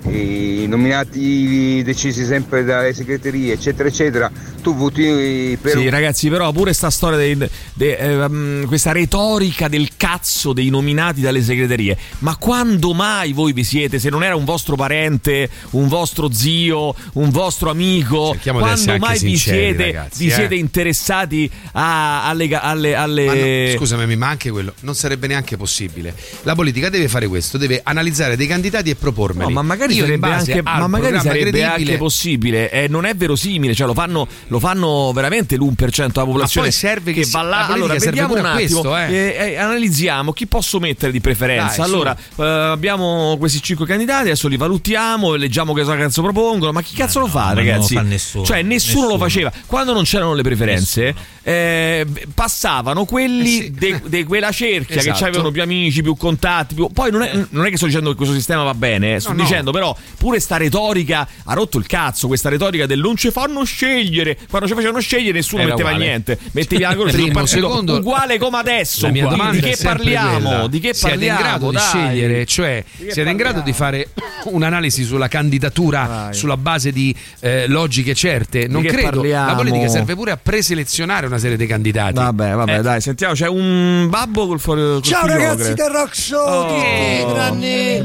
i nominati decisi sempre dalle segreterie eccetera eccetera, tu voti per... Sì, ragazzi, però pure sta storia dei, de- ehm, questa retorica del cazzo dei nominati dalle segreterie. Ma quando mai voi vi siete, se non era un vostro parente, un vostro zio, un vostro amico, Cerchiamo quando mai vi sinceri, siete, ragazzi, vi eh. siete interessati a- alle, alle, alle- Ma no, scusami, ma anche quello non sarebbe neanche possibile. La politica deve fare questo, deve analizzare dei candidati e propormeli. No, ma magari sarebbe, anche, ma magari sarebbe anche possibile, eh, non è verosimile, cioè lo fanno, lo fanno veramente l'1% della popolazione poi serve che si- va là. Allora, vediamo un attimo, questo, eh. eh, eh, analizziamo chi posso mettere di preferenza. Dai, allora, eh, abbiamo questi 5 candidati, adesso li valutiamo, leggiamo che cosa cazzo propongono, ma chi cazzo lo fa, ma non ragazzi? lo fa nessuno, Cioè, nessuno, lo nessuno. faceva. Quando non c'erano le preferenze, eh, passavano quelli di quella cerchia Esatto. che avevano più amici, più contatti. più- Poi non è, non è che sto dicendo che questo sistema va bene, sto No, no. dicendo però pure sta retorica ha rotto il cazzo, questa retorica del non ci fanno scegliere, quando ci facevano scegliere nessuno Era metteva uguale. niente. Mettevi la croce Primo, partito secondo, uguale come adesso. Di è che parliamo? quella. Di che siete parliamo? in grado Dai. di scegliere, cioè Di siete in grado di fare un'analisi sulla candidatura Vai. sulla base di eh, logiche certe? Non credo. parliamo? La politica serve pure a preselezionare una serie di candidati. Vabbè, vabbè, Eh, dai, sentiamo, c'è un babbo col fuori. Ciao figlio, ragazzi del Rock Show, Oh, tutti tranne...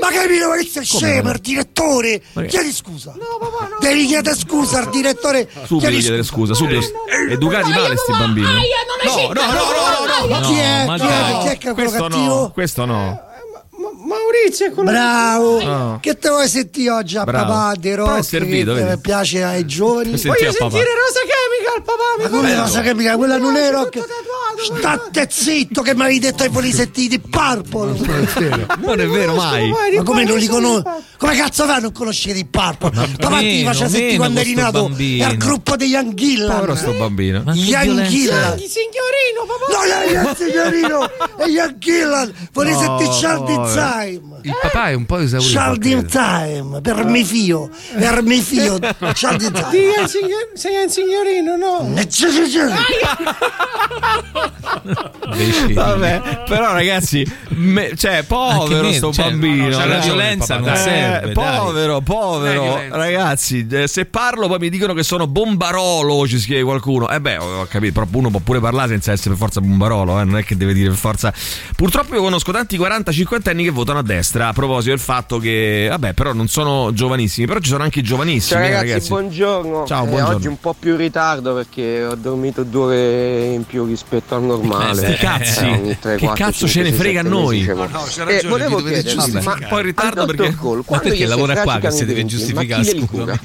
Ma capito, ma che sei No? il direttore? Che- Chiedi scusa. Devi chiedere scusa al direttore. Subito Chiedi chiedere scusa, subito. Eh, Educati male sti bambini. No, no, no, no, no, No, Chi è? ma Chi è? dai. Chi è che è quello Questo cattivo? no, questo no. Maurizio è quello Bravo. No. Che te vuoi sentire oggi a Bravo. papà è rock servito, che vedi? piace ai giovani? Vuoi sentire papà? Rosa Chemical, papà? Ma come Rosa Chemical? Quella non è rock. State zitto che mi avevi detto ai polisetti di Purple. Non è vero mai. Ma come non li conosco? Come cazzo fai a non conoscere i Purple? Papà ti meno, meno quando eri nato bambino. al gruppo degli Anghillan. Povero sto bambino. Gli Anghillan. signorino, papà. No, no, il signorino e gli Anghillan. Vorrei No, sentire Child in povero. Time. Il papà è un po' esaurito. Child in Time. Per me fio. Per me fio. Child in Time. Signor- sei un signorino, no? Eh. Vabbè, però ragazzi, me- cioè, povero Anche sto me, cioè, bambino. c'ha eh. la violenza non Eh, serve, dai. povero, povero, Dai, ragazzi. eh, Se parlo, poi mi dicono che sono bombarolo. Ci scrive qualcuno. Eh, beh, ho capito. Però uno può pure parlare senza essere per forza bombarolo. eh, Non è che deve dire per forza. Purtroppo io conosco tanti 40-50 anni che votano a destra. A proposito del fatto che, vabbè, però non sono giovanissimi. Però ci sono anche i giovanissimi. Ciao eh, ragazzi, buongiorno. Ciao, Eh, buongiorno. oggi un po' più in ritardo perché ho dormito due ore in più rispetto al normale. Eh, cazzi. Eh, ogni tre, Che quattro, cazzo cinque, ce ne frega a noi? No, no, Eh, volevo chiedere, giustificare. ma Un po' in ritardo perché- Cole, Ma perché lavora qua che si deve giustificare?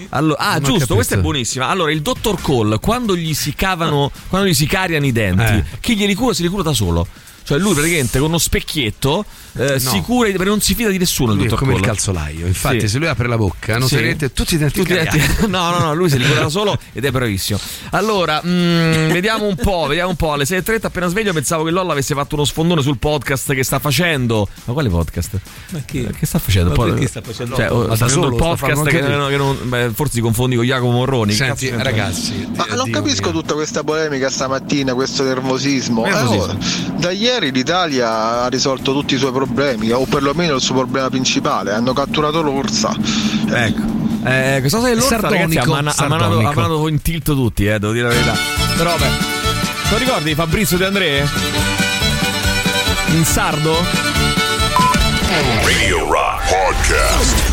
Allora, ah, Non giusto, questa è buonissima. Allora, il dottor Cole, quando gli si cavano, quando gli si cariano i denti, Eh. chi glieli cura? Se li cura da solo. Cioè, lui praticamente con uno specchietto eh, si cura, perché non si fida di nessuno. Il Lui è come il Cole. calzolaio. Infatti, Sì. se lui apre la bocca, non Sì. si vedete tutti i denti Tutti denti-. No, no, no, lui se li cura da solo ed è bravissimo. Allora, mm, vediamo un po', vediamo un po'. Alle 6.30 appena sveglio pensavo che Lolla avesse fatto uno sfondone sul podcast che sta facendo. Ma quale podcast? Ma che? Che sta facendo? Ma perché sta facendo? Cioè, Ma sta solo il podcast che, anche no, che non, beh, forse ti confondi con Jacopo Morroni. Senti, cazzo ragazzi, Ma non Dio capisco mio. tutta questa polemica stamattina, questo nervosismo. Nervosismo. Eh, oh, da ieri l'Italia ha risolto tutti i suoi problemi, o perlomeno il suo problema principale. Hanno catturato l'orsa. Ecco. Eh, questa cosa dell'orsa ragazzi ha, man- ha manato, in tilt tutti, eh, devo dire la verità. Però. Te lo ricordi Fabrizio De André? In sardo? Radio Rock Podcast.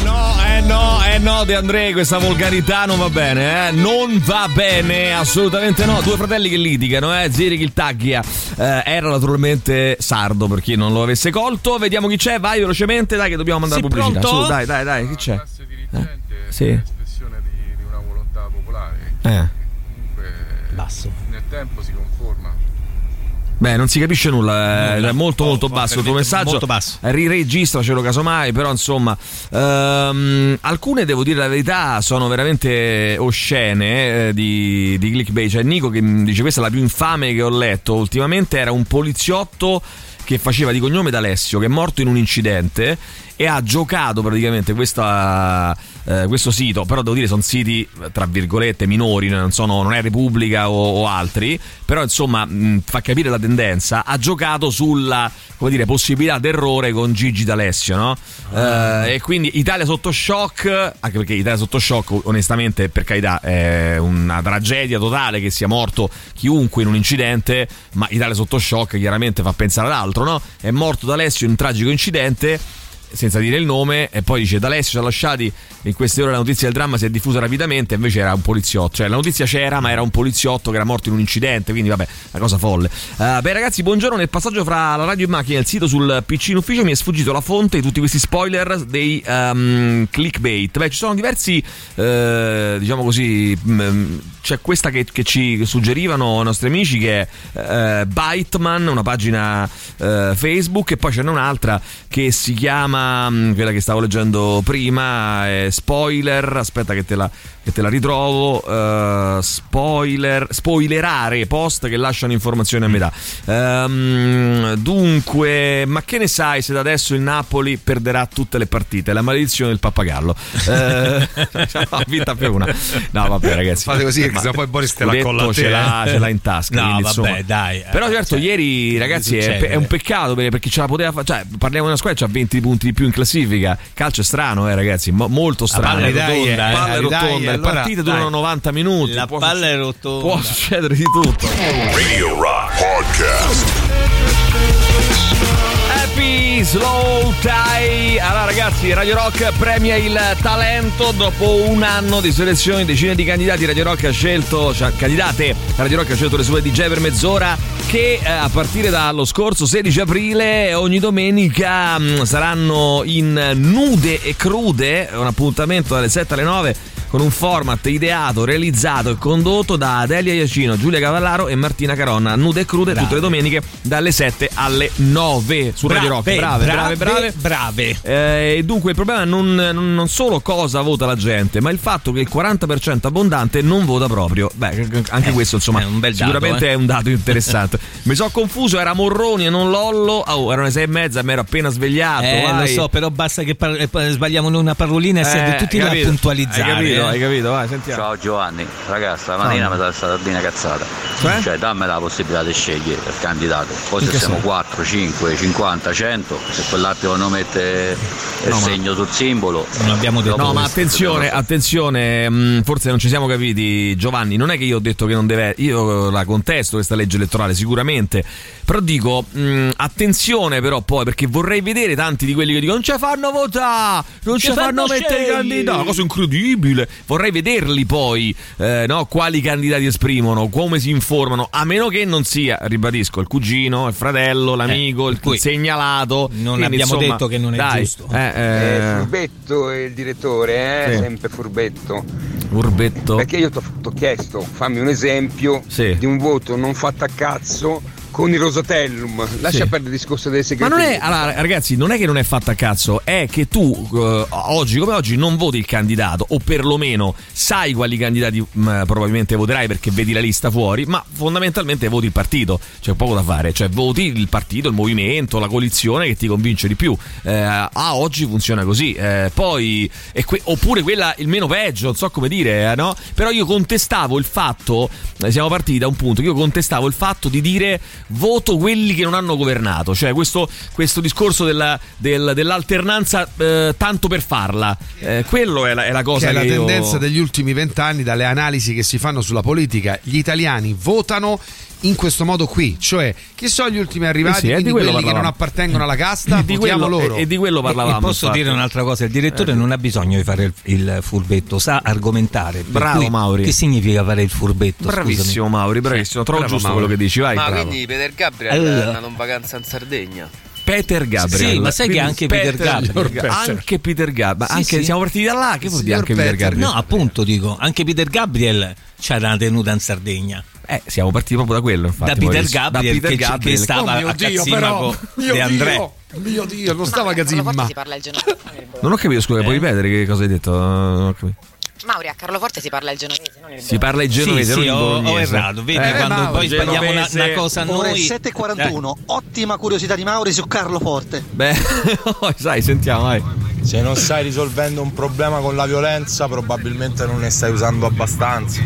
No, eh no, eh no, De André, questa volgarità non va bene, eh? Non va bene, assolutamente no. Due fratelli che litigano, eh? Ziri Kiltaglia. Eh, era naturalmente sardo per chi non lo avesse colto. Vediamo chi c'è, vai velocemente, dai che dobbiamo mandare Sì, la pubblicità. pronto? Su, dai, dai, dai, chi c'è? Eh? Sì. espressione di, di una volontà popolare Eh. comunque Basso. nel tempo si conforma Beh, non si capisce nulla, eh, è molto molto Oh, basso il tuo messaggio. molto basso. Riregistracelo casomai, però insomma, ehm, alcune devo dire la verità sono veramente oscene eh, di, di clickbait. C'è Nico che dice questa è la più infame che ho letto ultimamente, era un poliziotto che faceva di cognome d'Alessio, che è morto in un incidente e ha giocato praticamente questa, eh, questo sito, però devo dire sono siti tra virgolette minori, non, sono, non è Repubblica o, o altri, però insomma mh, fa capire la tendenza, ha giocato sulla come dire, possibilità d'errore con Gigi D'Alessio, no? Eh, e quindi Italia sotto shock, anche perché Italia sotto shock onestamente per carità è una tragedia totale che sia morto chiunque in un incidente, ma Italia sotto shock chiaramente fa pensare ad altro, no? È morto D'Alessio in un tragico incidente senza dire il nome, e poi dice D'Alessio ci ha lasciati in queste ore la notizia del dramma si è diffusa rapidamente, invece era un poliziotto, cioè la notizia c'era, ma era un poliziotto che era morto in un incidente, quindi vabbè, una cosa folle. Uh, beh ragazzi, buongiorno, nel passaggio fra la radio e macchina e il sito sul PC in ufficio mi è sfuggito la fonte di tutti questi spoiler dei um, clickbait. Beh, ci sono diversi, uh, diciamo così, um, c'è questa che, che, ci suggerivano i nostri amici che è uh, Byteman, una pagina Facebook, e poi ce n'è un'altra che si chiama l'ultima, mh, quella che stavo leggendo prima, è spoiler. Aspetta che te la, che te la ritrovo. eh, spoiler, spoilerare post che lasciano informazioni a metà. Ehm, dunque, ma che ne sai se da adesso il Napoli perderà tutte le partite? La maledizione del pappagallo. Eh, ha vinta più una. No, vabbè, ragazzi. Fate così, che sennò poi Boris te la colla ce l'ha, eh. ce l'ha in tasca. No, quindi, vabbè, insomma. dai, Però certo, cioè, ieri, ragazzi, è, è un peccato perché, perché ce la poteva fare. Cioè, parliamo di una squadra che ha 20 punti di più in classifica. Calcio è strano, eh, ragazzi. mo- molto strano. palla è rotonda, eh. Palla è Dai, rotonda. Le allora, partite durano 90 minuti. La Può palla è rotonda. Può succedere di tutto. Radio Rock Podcast. Slow Tie. Allora, ragazzi, Radio Rock premia il talento. Dopo un anno di selezioni, decine di candidati. Radio Rock ha scelto, cioè, candidate. Radio Rock ha scelto le sue DJ per mezz'ora. Che eh, a partire dallo scorso 16 aprile, ogni domenica mh, saranno in nude e crude. Un appuntamento dalle 7 alle 9 con un format ideato, realizzato e condotto da Delia Iacino, Giulia Cavallaro e Martina Caronna. Nude e crude tutte le domeniche dalle 7 alle 9 su Radio Rock. Brave, brave, brave. brave. Eh, e dunque il problema non, non- non solo cosa vota la gente, ma il fatto che il 40% abbondante non vota proprio. Beh, anche questo insomma è un bel dato, sicuramente eh. è un dato interessante. Mi sono confuso, era Morroni e non Lollo. Oh, erano le 6 e mezza, mi ero appena svegliato. Eh, lo vai. so, però basta che par- eh, sbagliamo una parolina e siete Eh, tutti hai là a capito. Hai capito, vai, sentiamo. Ciao Giovanni, ragazzi, stamattina mi è stata bene cazzata. Cioè? dammi la possibilità di scegliere il candidato. Poi se siamo senso? 4, 5, 50, 100, se quell'altro non mette il No, segno sul simbolo. Non abbiamo detto No, ma attenzione, attenzione, mh, forse non ci siamo capiti, Giovanni. Non è che io ho detto che non deve. Io la contesto questa legge elettorale, sicuramente. Però dico, mh, attenzione, però, poi, perché vorrei vedere tanti di quelli che dicono: Non ci fanno votare, non ci fanno mettere i scegliere." candidati. Una cosa incredibile. Vorrei vederli poi, eh, no? Quali candidati esprimono, come si informano. A meno che non sia, ribadisco, il cugino, il fratello, l'amico, il cui segnalato. non Quindi, abbiamo insomma, detto che non è dai, giusto. Eh, Eh, eh, furbetto è il direttore, eh? Sì. sempre furbetto. Urbetto. Perché io ti ho chiesto, fammi un esempio Sì. di un voto non fatto a cazzo con il Rosatellum. Lascia Sì. perdere il discorso delle Ma segreterie. non è, allora, ragazzi, non è che non è fatta a cazzo, è che tu eh, oggi come oggi non voti il candidato, o perlomeno sai quali candidati mh, probabilmente voterai perché vedi la lista fuori, ma fondamentalmente voti il partito, c'è poco da fare, cioè voti il partito, il movimento, la coalizione che ti convince di più. Eh, a oggi funziona così, eh, poi que- oppure quella il meno peggio, non so come dire, eh, no? Però io contestavo il fatto, eh, siamo partiti da un punto, io contestavo il fatto di dire voto quelli che non hanno governato, cioè questo, questo discorso della- del- dell'alternanza eh, tanto per farla, Eh, quello è la, è la cosa che che, è la io- tendenza degli ultimi vent'anni dalle analisi che si fanno sulla politica. Gli italiani votano in questo modo qui, cioè chi sono gli ultimi arrivati, Eh sì, eh, di quelli che non parlavamo. appartengono alla casta, di votiamo quello, loro. e, e di quello parlavamo. E posso infatti. dire un'altra cosa: il direttore non ha bisogno di fare il, il furbetto, sa argomentare. Per Bravo, cui Mauri. Che significa fare il furbetto? Bravissimo Mauri, bravissimo, trovo Bravo, giusto Mauri. quello che dici, vai. Ma bravo. quindi Peter Gabriel Allora. è andato in vacanza in Sardegna. Peter Gabriel. Sì, ma sai che anche Peter Gabriel- Anche Peter Gabriel. Sì, anche, sì. Siamo partiti da là. Che vuol dire anche Peter Gabriel? No, appunto dico, anche Peter Gabriel c'era una tenuta in Sardegna. Eh, siamo partiti proprio da quello. Infatti, Da Peter. Gabriel, Da Peter che- che Gabriel. stava Oh mio a Dio, Cazzimaco però, mio De André. Dio, mio Dio, non stava Carlo Forte Gazimma. si parla il genovese. Non ho capito, scusa, puoi ripetere che cosa hai detto? Non ho capito. Mauri, a Carlo Forte si parla il genovese, non il Si parla il genovese, Sì, non sì, il ho, ho bolognese. errato. Vedi Eh, quando Mauro, poi sbagliamo una, genovese. una cosa Ore noi. 7.41, ottima curiosità di Mauri su Carlo Forte. Beh, sai, sentiamo, vai. Se non stai risolvendo un problema con la violenza, probabilmente non ne stai usando abbastanza.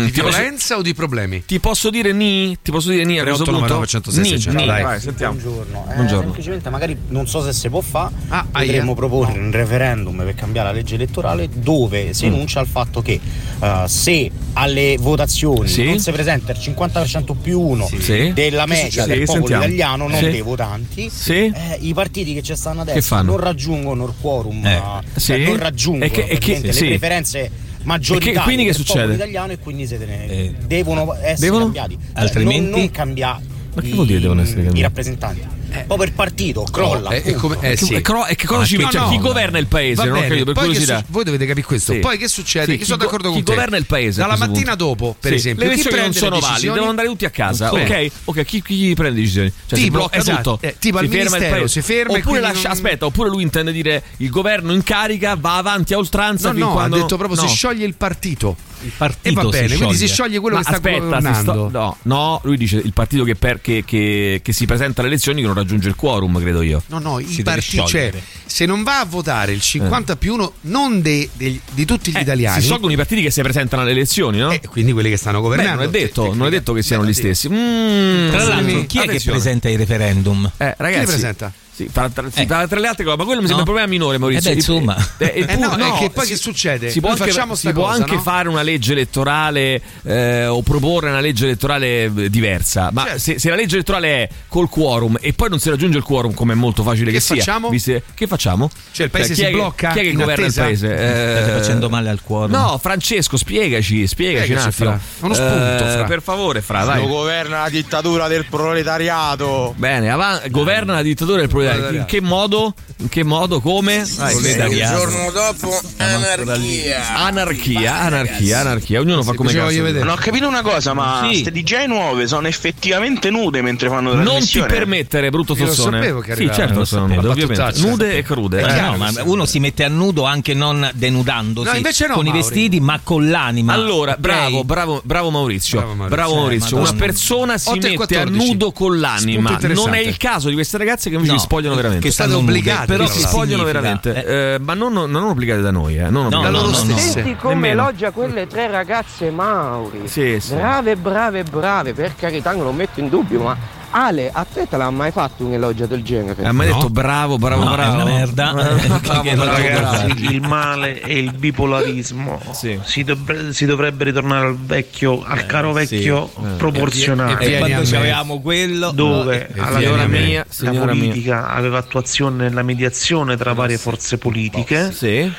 Mm, Di ti posso- violenza o di problemi? Ti posso dire ni? Ti posso dire ni a questo punto? 3899 106 Ni, 600, ni. dai. Vai, sentiamo. Buongiorno. Eh, Buongiorno. Semplicemente magari non so se si può fare, Ah, potremmo aia. proporre un referendum per cambiare la legge elettorale dove si Mm. enuncia il fatto che eh, se alle votazioni Sì. non si presenta il 50% più uno Sì. della media succede? del Sì, popolo sentiamo. italiano, non Sì. dei votanti, Sì. eh, i partiti che ci stanno adesso non raggiungono il quorum, Eh, eh, sì. cioè non raggiungono E che- e che- sì. le preferenze maggioritarie che- quindi che succede? italiano e quindi se ne- Eh, devono essere Devono? cambiati. Eh, Altrimenti? non, non cambiare Ma che vuol dire devono essere i cambiati? rappresentanti. Poi per partito, crolla. Eh, e come- eh, Che- sì. e cro- e che cosa Ma ci che- cioè, no, chi no. governa il paese? Non capito, per poi che curiosità. su- voi dovete capire questo. Sì. Poi che succede? Sì, Io chi sono go- d'accordo con chi te. governa il paese Dalla mattina punto? dopo, per Sì, esempio, le chi non sono valide, devono andare tutti a casa. Ok, ok, chi, chi prende le decisioni? Cioè, si Tipo, blocca esatto, tutto. eh, tipo si al ferma il ministero, paese. si ferma e Oppure lascia, non- aspetta, oppure lui intende dire il governo in carica va avanti a oltranza No, no, ha detto proprio no. si scioglie il partito. Il partito E va bene, si quindi si scioglie. quello Ma che sta aspetta, si governando. sto- no, no, lui dice il partito che, per- che- che- che si presenta alle elezioni che non raggiunge il quorum, credo io. No, no, i Si deve partiti, cioè, se non va a votare il 50 più 1, non dei- degli- di tutti gli italiani. Eh, Si sciolgono i partiti che si presentano alle elezioni, no? E quindi quelli che stanno Beh, governando. non è detto, non è detto che siano gli stessi. Mm, Tra l'altro, chi è che presenta i referendum? Eh, ragazzi, Chi li presenta? Sì, tra, tra- sì, tra- tra le altre cose, ma quello mi sembra No. un problema minore, Maurizio. Eh beh, insomma. Eh, eh, Eh no, è che poi si- che succede? Si può Noi anche, si può cosa, anche no? fare una legge elettorale eh, o proporre una legge elettorale eh, diversa, ma Certo. se, se la legge elettorale è col quorum e poi non si raggiunge il quorum, come è molto facile che, Che sia, facciamo? viste- che facciamo? Cioè, il paese chi si blocca Chi è che governa attesa? il paese? State Eh, facendo male al cuore. No, Francesco, spiegaci, spiegaci un Spiegaci, attimo. Fra. Uno spunto, Eh, Fra. Per favore, Fra, vai. Lo governa la dittatura del proletariato. Bene, avan- governa la dittatura del proletariato. In che modo? In che modo? Come? Proletariato. spiega. Il giorno dopo anarchia. Anarchia, anarchia, anarchia. Ognuno fa come lo cazzo voglio vuole. vedere. Non ho capito una cosa, ma Sì. queste DJ nuove sono effettivamente nude mentre fanno la Non ti permettere, brutto Io lo sossone. sapevo che Sì, certo, lo sono nude, ovviamente. Nude e crude. Eh, Eh, no, ma uno si mette a nudo anche non denudandosi No, invece no, con i Mauri. vestiti, ma con l'anima. Allora, bravo, bravo, bravo Maurizio. Bravo Bravo Maurizio. Maurizio. Eh, Una Madonna. persona si 8 mette a 14. nudo con l'anima. Non è il caso di queste ragazze che invece No, spogliano veramente. che stanno obbligate, Però si spogliano veramente. Eh, ma non, non obbligate da noi, eh. Non obbligate no, da no, noi. no. Senti come Nemmeno. elogia quelle tre ragazze Mauri. Sì, sì. Brave, brave, brave, per carità non lo metto in dubbio, ma Ale, a te te l'ha mai fatto un elogio del genere? Ha mai detto bravo, bravo, No, è bravo. una merda. Bravo, bravo, ragazzi, bravo. Il male e il bipolarismo Sì. si, dovre- si dovrebbe ritornare al vecchio, al caro vecchio Eh. proporzionale. E E vieni quando avevamo quello dove E alla vieni a fine me. la Signora mia. politica aveva attuazione nella mediazione tra varie forze politiche Sì.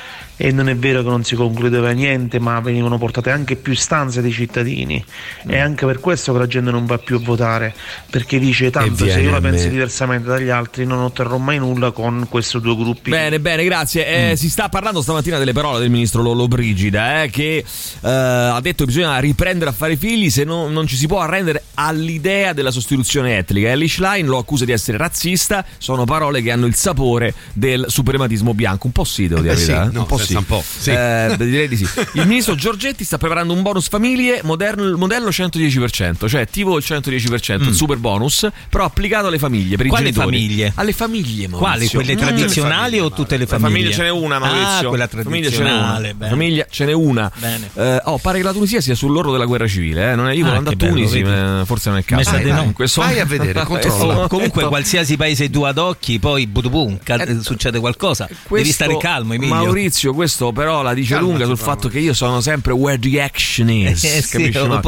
E non è vero che non si concludeva niente ma venivano portate anche più istanze dei cittadini è anche per questo che la gente non va più a votare perché dice tanto se io la penso me. diversamente dagli altri non otterrò mai nulla con questi due gruppi Bene, bene, grazie. Eh, Si sta parlando stamattina delle parole del ministro Lollo Brigida, eh, che eh, ha detto che bisogna riprendere a fare figli se no- non ci si può arrendere all'idea della sostituzione etnica. Ellie Schlein lo accusa di essere razzista, sono parole che hanno il sapore del suprematismo bianco. Un po' sì, devo dire Eh la verità. sì, eh. no, un po' senza sì. un po', sì. Eh, direi di sì. Il ministro Giorgetti sta preparando un bonus famiglie moderno, modello 110%, cioè attivo il 110%, il super bonus, però applicato alle famiglie, per i Quali genitori. famiglie? Alle famiglie, Quali? Maurizio. Quelle Mm. tradizionali o tutte le La famiglie? famiglia ce n'è una, Maurizio. Ah, quella La famiglia ce n'è una. tradizionale. Famiglia ce n'è una. Bene. Eh, oh, pare che la Tunisia sia sull'orlo della guerra civile. Eh? Non è, io Ah, andare a bello, Tunisi, ma forse non è il caso. no. In questo- Vai a vedere, controlla. Eh, Comunque, qualsiasi paese tu ad occhi, poi budubum, Eh, succede qualcosa. questo- Devi stare calmo, Emilio. Maurizio, questo però la dice lunga sul fatto che io sono sempre where the action is. Eh, sì, no?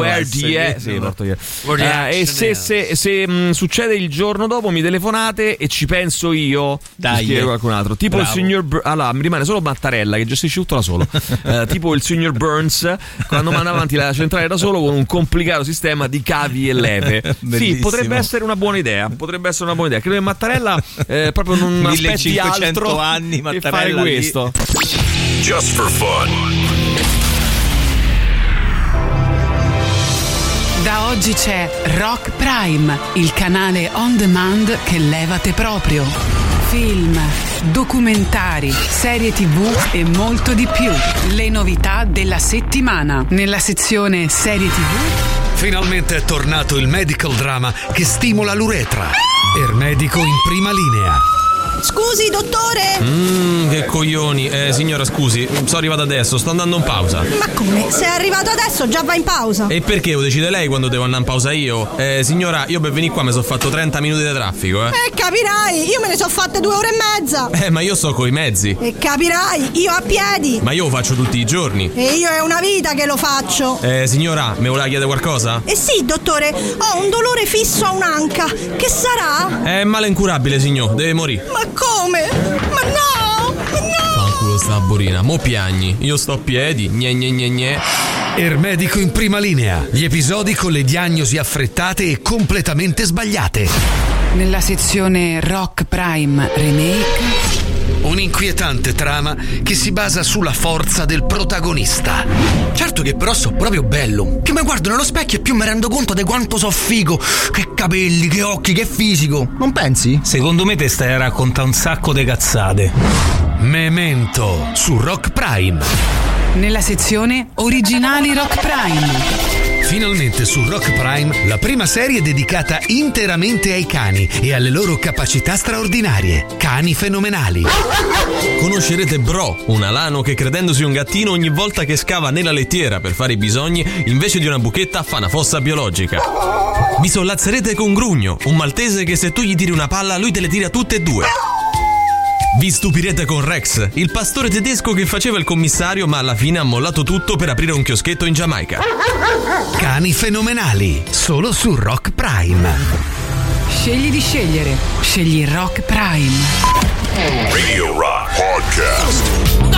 Where the sì, Eh, e se, se- se, mh, succede il giorno dopo mi telefonate e ci penso io. Dai, scrive qualcun altro. Tipo Bravo. il signor Bur- allora, mi rimane solo Mattarella che gestisce tutto da solo. Eh, tipo il signor Burns quando manda avanti la centrale da solo con un complicato sistema di cavi e leve. sì, potrebbe essere una buona idea. Potrebbe essere una buona idea. Credo che Mattarella eh, proprio non aspetti 1500 altro anni, che fare Mattarella lì. Just for fun. Da oggi c'è Rock Prime, il canale on demand che levate proprio. Film, documentari, serie tv e molto di più. Le novità della settimana. Nella sezione serie tv Finalmente è tornato il medical drama che stimola l'uretra. Ermedico in prima linea. Scusi, dottore! Mmm, che coglioni. Eh, signora, scusi, sono arrivato adesso, sto andando in pausa. Ma come? Sei arrivato adesso, già va in pausa? E perché lo decide lei quando devo andare in pausa io? Eh, signora, io per venire qua mi sono fatto 30 minuti di traffico, eh. E capirai, io me ne sono fatte due ore e mezza! Eh, ma io sto coi mezzi. E capirai, io a piedi! Ma io lo faccio tutti i giorni. E io è una vita che lo faccio! Eh, signora, mi voleva chiedere qualcosa? E sì, dottore, ho un dolore fisso a un'anca. Che sarà? È male incurabile, signor, deve morire. Ma come? Ma no! Ma no! Fanculo sta borina, mo piagni. Io sto a piedi, gne gne gne gne. Ermedico in prima linea. Gli episodi con le diagnosi affrettate e completamente sbagliate. Nella sezione Rock Prime Remake. Un'inquietante trama che si basa sulla forza del protagonista. Certo che però so proprio bello. Che mi guardo nello specchio e più mi rendo conto di quanto so figo. Che capelli, che occhi, che fisico. Non pensi? Secondo me te stai a raccontare un sacco di cazzate. Memento su Rock Prime. Nella sezione Originali Rock Prime. Finalmente su Rock Prime la prima serie dedicata interamente ai cani e alle loro capacità straordinarie. Cani fenomenali. Conoscerete Bro, un alano che credendosi un gattino ogni volta che scava nella lettiera per fare i bisogni, invece di una buchetta fa una fossa biologica. Vi sollazzerete con Grugno, un maltese che se tu gli tiri una palla lui te le tira tutte e due. Vi stupirete con Rex, il pastore tedesco che faceva il commissario ma alla fine ha mollato tutto per aprire un chioschetto in Giamaica. Cani fenomenali, solo su Rock Prime. Scegli di scegliere. Scegli Rock Prime. Radio Rock Podcast.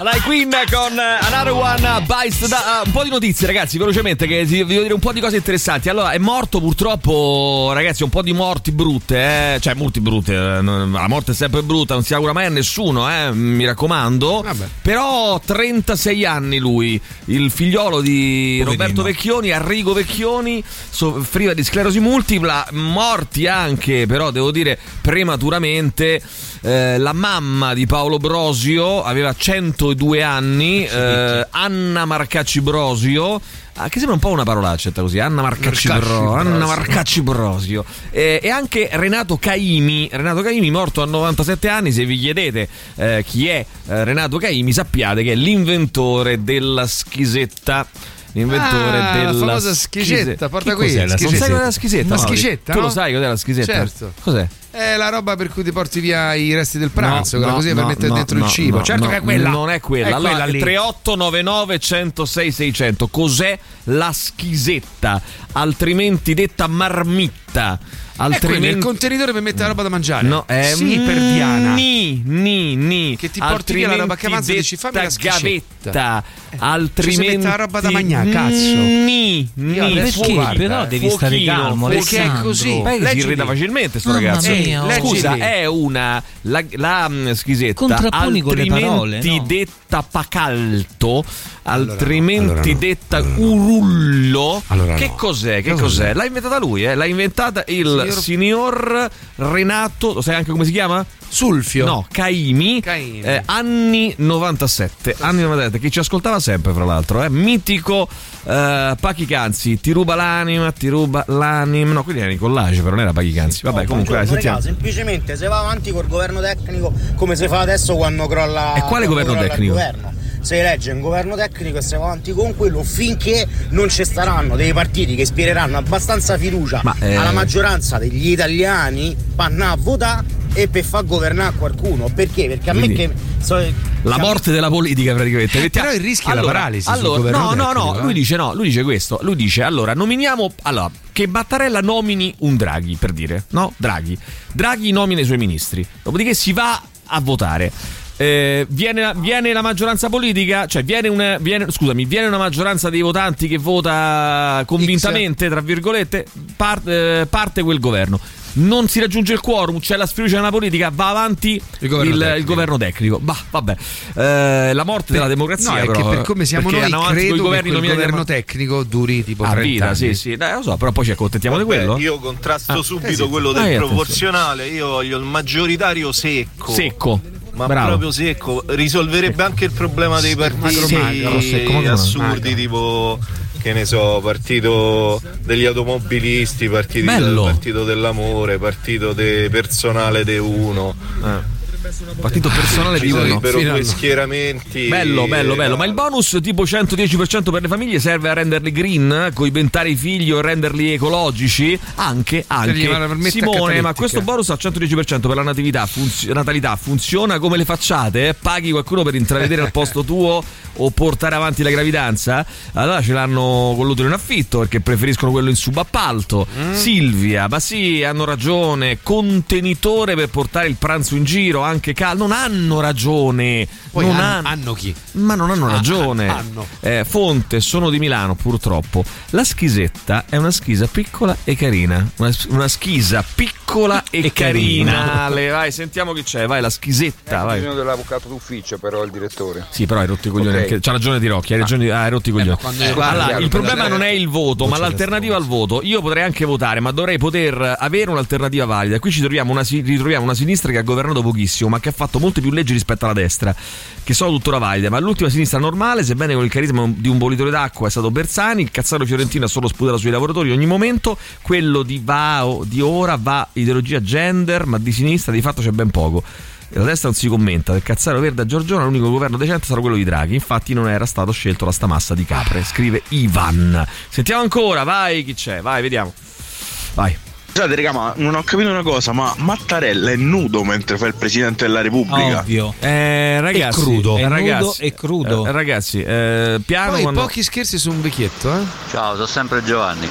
Allora, Queen con eh, Another One Bites da, uh, Un po' di notizie, ragazzi, velocemente, che vi devo dire un po' di cose interessanti. Allora, è morto purtroppo, ragazzi, un po' di morti brutte, eh? cioè morti brutte. eh, La morte è sempre brutta, non si augura mai a nessuno, eh? mi raccomando. Però 36 anni lui, il figliolo di Roberto Vecchioni, Arrigo Vecchioni, soffriva di sclerosi multipla, morti anche, però devo dire prematuramente. Eh, la mamma di Paolo Brosio aveva 102 anni, eh, Anna Marcacci Brosio. ah, che sembra un po' una parolaccia così, Anna Marcacci, Bro- Anna Brosio. Marcacci Brosio. Eh, e anche Renato Caimi, Renato Caimi morto a 97 anni, se vi chiedete eh, chi è eh, Renato Caimi sappiate che è l'inventore della schisetta. L'inventore Ah, della la famosa schicetta, porta qui, cos'è la- schicetta. Non sai cos'è la schizetta? Una schicetta, Tu no? lo sai cos'è la schizetta? Certo. Cos'è? È la roba per cui ti porti via i resti del pranzo, No, quella no, così per no, mettere no, dentro no, il cibo. no, certo no, che è quella. Non è quella. È allora, quella lì. 3899 106 600. Cos'è la schisetta? Altrimenti detta marmitta. È Altrimenti il contenitore per mettere la roba da mangiare. No, è sì, per Diana. Ni, ni, ni. Che ti porti via la roba che avanza e dici, fammi la gavetta. Altrimenti Ci si mette la roba da mangiare, cazzo. Ni, ni. Guarda, però devi stare fuochino, calmo, Perché è così. Beh, si irrita facilmente sto ragazzo. Mia, oh. Scusa, è una la, la mm, le altrimenti parole, no? detta pacalto, altrimenti allora no, detta allora no. urullo. Allora che no. cos'è? Che cos'è? L'ha inventata lui, eh? L'ha inventata il Signor- signor Renato, lo sai anche come si chiama? Sulfio. No, Caimi, Caimi. eh, anni 97, anni 97, che ci ascoltava sempre fra l'altro, eh? mitico eh, Pachi Canzi, ti ruba l'anima, ti ruba l'anima, no, quelli erano i collage, però non era Pachi Canzi, vabbè comunque dai, sentiamo. raga, semplicemente se va avanti col governo tecnico come si fa adesso quando crolla E quale governo tecnico? governo. Si elegge un governo tecnico e si va avanti con quello finché non ci staranno dei partiti che ispireranno abbastanza fiducia Ma, eh, alla maggioranza degli italiani panna a votare e per far governare qualcuno. Perché? Perché a Quindi, me che so- La morte della politica praticamente. Eh, Mettiamo- però il rischio è la paralisi Allora, no, no, no, eh. lui dice no, lui dice questo, lui dice allora nominiamo allora che Battarella nomini un Draghi per dire, no? Draghi. Draghi nomina i suoi ministri. Dopodiché si va a votare. Eh, viene, la- viene la maggioranza politica, cioè viene una, viene- scusami, viene una maggioranza dei votanti che vota convintamente, tra virgolette, par- eh, parte quel governo. Non si raggiunge il quorum, c'è la sfiducia nella politica, va avanti il governo il tecnico. il governo tecnico. Bah, vabbè. Eh, la morte della democrazia, No, è però, che per come siamo noi, credo che governi nominati governo da- tecnico duri tipo a 30 vita, anni. sì, sì, dai, lo so, però poi ci accontentiamo di Vabbè, quello. Io contrasto Ah, subito eh sì. quello Ah, del attenzione. proporzionale. Io voglio il maggioritario secco. Secco. Ma Bravo. proprio secco. Risolverebbe anche il problema dei partiti secco, assurdi, tipo che ne so, partito degli automobilisti, del partito dell'amore, partito del personale de uno. Partito personale di uno. due schieramenti. Bello, bello, bello. Ma il bonus tipo 110% per le famiglie serve a renderli green, coibentare i figli o renderli ecologici? Anche, anche. Simone, ma questo bonus al 110% per la natività, funz- natalità funziona come le facciate? eh? Paghi qualcuno per intravedere al posto tuo o portare avanti la gravidanza? Allora ce l'hanno con l'utero in affitto perché preferiscono quello in subappalto. Mm. Silvia, ma sì, hanno ragione. Contenitore per portare il pranzo in giro, anche caldo, non hanno ragione. Poi non hanno- han- hanno chi? Ma non hanno Ah, ragione. hanno. Eh, fonte, sono di Milano purtroppo. La schisetta è una schisa piccola e carina. Una, una schisa piccola e, E carina. carina. Ale, vai, sentiamo chi c'è. Vai, la schisetta. Hai Vai. bisogno dell'avvocato d'ufficio però il direttore. Sì, però hai rotto i coglioni. Ok. anche- C'ha ragione di Rocchi, hai ragione di... ah, hai rotto i coglioni. quando io- Allora, il problema non è il voto, ma l'alternativa al voto. Io potrei anche votare, ma dovrei poter avere un'alternativa valida. Qui ci troviamo una, ritroviamo una sinistra che ha governato pochissimo, ma che ha fatto molte più leggi rispetto alla destra, che sono tuttora valide. Ma l'ultima sinistra normale, sebbene con il carisma di un bolitore d'acqua, è stato Bersani. Il cazzaro fiorentino ha solo sputato sui lavoratori ogni momento. Quello di va di ora va ideologia gender, ma di sinistra di fatto c'è ben poco. La destra non si commenta, del cazzaro verde a Giorgione l'unico governo decente sarà quello di Draghi, infatti non era stato scelto la stamassa di capre, scrive Ivan. Sentiamo ancora, vai chi c'è, vai, vediamo. Vai. Scusate, raga, ma non ho capito una cosa, ma Mattarella è nudo mentre fa il presidente della Repubblica. Ovvio. Eh, ragazzi, È crudo. eh, È ragazzi, nudo e crudo. eh, ragazzi, eh, piano Poi quando- pochi scherzi su un vecchietto, eh? Ciao, sono sempre Giovanni.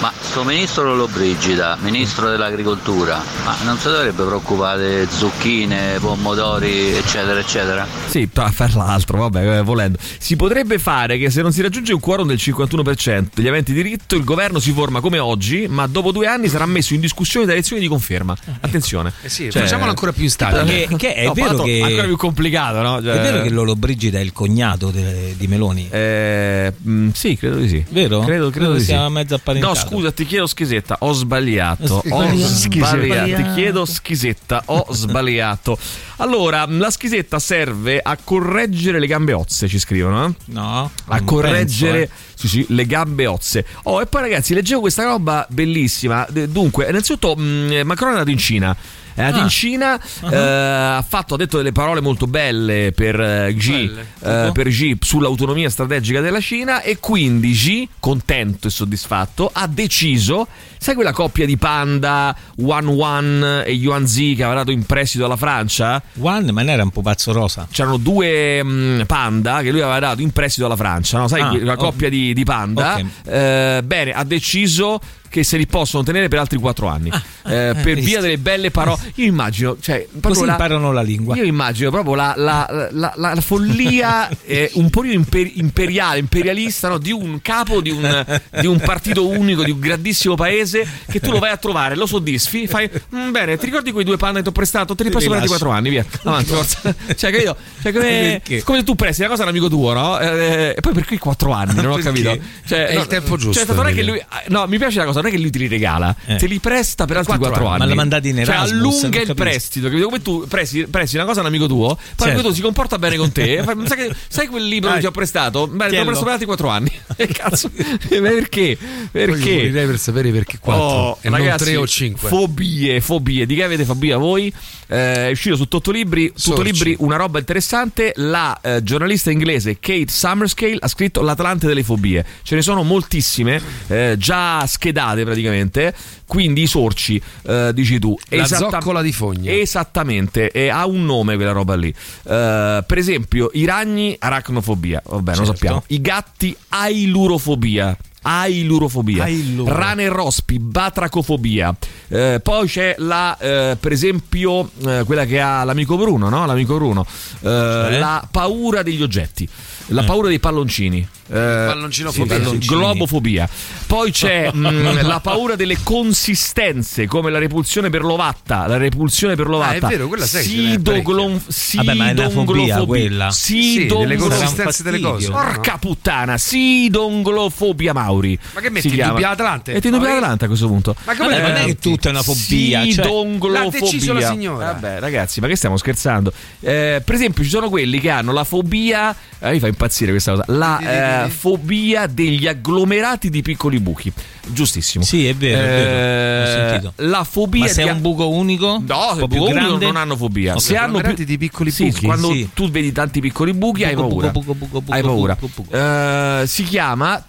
Ma sto ministro Lollobrigida, ministro dell'agricoltura, ma non si dovrebbe preoccupare di zucchine, pomodori, eccetera, eccetera? Sì, tra per l'altro, vabbè, eh, volendo. Si potrebbe fare che se non si raggiunge un quorum del 51% degli aventi diritto, il governo si forma come oggi, ma dopo due anni sarà messo in discussione da elezioni di conferma. Attenzione. Eh sì, facciamolo ancora più instabile. Che- che è No, vero che- ancora più complicato, no? Cioè- È vero che Lolo Brigida è il cognato de- di Meloni? Eh, mm, sì, credo di sì. Vero? Credo, credo Credo di sia sì. mezzo apparentato. No, scusa, ti chiedo schisetta, ho sbagliato. Ho Sbagliato. Ti chiedo schisetta, ho sbagliato. Allora, la schisetta serve a correggere le gambe ozze, ci scrivono, eh? No. A correggere penso, sì, sì, le gambe ozze. Oh, e poi ragazzi, leggevo questa roba bellissima. Dunque, innanzitutto, mh, Macron è andato in Cina. È andato Ah. in Cina, Uh-huh. eh, ha fatto, ha detto delle parole molto belle per eh, Xi, Belle. eh, Tipo? per Xi sull'autonomia strategica della Cina e quindi Xi, contento e soddisfatto, ha deciso, sai quella coppia di Panda, Wan Wan e Yuan Zi che aveva dato in prestito alla Francia? Juan, ma non era un pupazzo rosa? C'erano due mh, panda che lui aveva dato in prestito alla Francia, no? sai, Ah, una ok. coppia di, di panda. Ok. Eh, bene, ha deciso che se li possono tenere per altri quattro anni Eh, per visto. via delle belle parole. Io immagino, cioè, Così la- imparano la lingua. io immagino proprio la, la- la- follia eh, un po' imper- imperiale, imperialista no? di un capo di un, di un partito unico, di un grandissimo paese che tu lo vai a trovare, lo soddisfi, fai "Mm, bene, ti ricordi quei due panna che ti ho prestato? Te li altri rilascio. quattro anni, via. Avanti, forza. Cioè, capito? Cioè, come, come se tu presti una cosa a un amico tuo, no? Eh, e poi perché quattro anni? Non ho Perché? capito. Cioè, È il tempo giusto, Cioè, non è che lui, no, mi piace la cosa, non è che lui te li regala, Eh. te li presta per altri quattro quattro anni. anni. Ma l'ha mandati in Cioè, Erasmus, non allunga il prestito, capito? Come tu presti, presti una cosa a un amico tuo, poi Certo. l'amico tuo si comporta bene con te. sai, che- sai quel libro che Dai. ti ho prestato? L'ho Tienilo. presto per altri quattro anni. E cazzo, perché? Poi Perché? morirei per sapere perché 4 Oh, e non ragazzi, 3 o 5. Fobie, fobie. Di che avete fobia voi? Eh, è uscito su Tottolibri, Tottolibri una roba interessante. La eh, giornalista inglese Kate Summerscale ha scritto L'Atlante delle fobie. Ce ne sono moltissime, eh, già schedate praticamente. Quindi i sorci, eh, dici tu. La Esatta- zoccola di fogna. Esattamente, e ha un nome quella roba lì. Eh, per esempio, i ragni, aracnofobia. Vabbè, Certo. lo sappiamo. I gatti, ailurofobia. Ailurofobia, Ailuro. rane e rospi, batracofobia. Eh, poi c'è la, eh, per esempio, eh, quella che ha l'amico Bruno, no? L'amico Bruno, Eh, la paura degli oggetti, la paura dei palloncini. Eh, Palloncinofobia. sì, globofobia. Poi c'è mh, la paura delle consistenze, come la repulsione per l'ovatta. La repulsione per l'ovatta. Ah, è vero, quella n'è Sidoglon- Vabbè, ma è una fobia sidonglofobia. quella. Sì, delle consistenze delle cose. Porca puttana, sidonglofobia Mauri. Ma che metti, in dubbio Atlante? Metti in dubbio? Atlante a questo punto. Ma come Vabbè, le non è che metti? tutta è una fobia. Cioè, Sidonglofobia. L'ha deciso la signora. Vabbè, ragazzi, ma che stiamo scherzando? Eh, per esempio, ci sono quelli che hanno la fobia. eh, mi fa impazzire questa cosa. La eh, fobia degli agglomerati di piccoli buchi. Giustissimo. Sì, è vero, è vero. Eh, Ho sentito. La fobia Ma se di è un buco unico? No, un se po' più buco unico grande? non hanno fobia. Ok. Se hanno più Agglomerati di piccoli Sì, buchi. quando Sì. tu vedi tanti piccoli buchi hai Buco, buco, paura. buco, buco, buco, hai paura. buco, buco. Eh, si chiama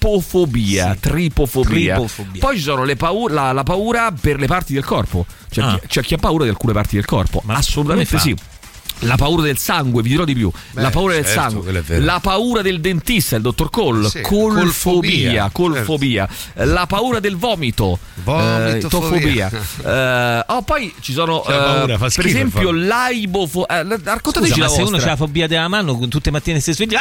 tripofobia. Sì. Tripofobia. Tripofobia. Poi ci sono le pau- la, la paura per le parti del corpo. C'è, Ah. chi, c'è chi ha paura di alcune parti del corpo. Ma Assolutamente sì. La paura del sangue, vi dirò di più. Beh, la paura del certo, sangue. La paura del dentista, il dottor Cole. Sì, colfobia. colfobia, Colfobia. La paura del vomito. Vomitofobia. Eh, oh, poi ci sono. Eh, paura, per schifo, esempio, l'aibofobia. Eh, raccontateci Scusa, la se uno ha la fobia della mano, tutte le mattine si sveglia.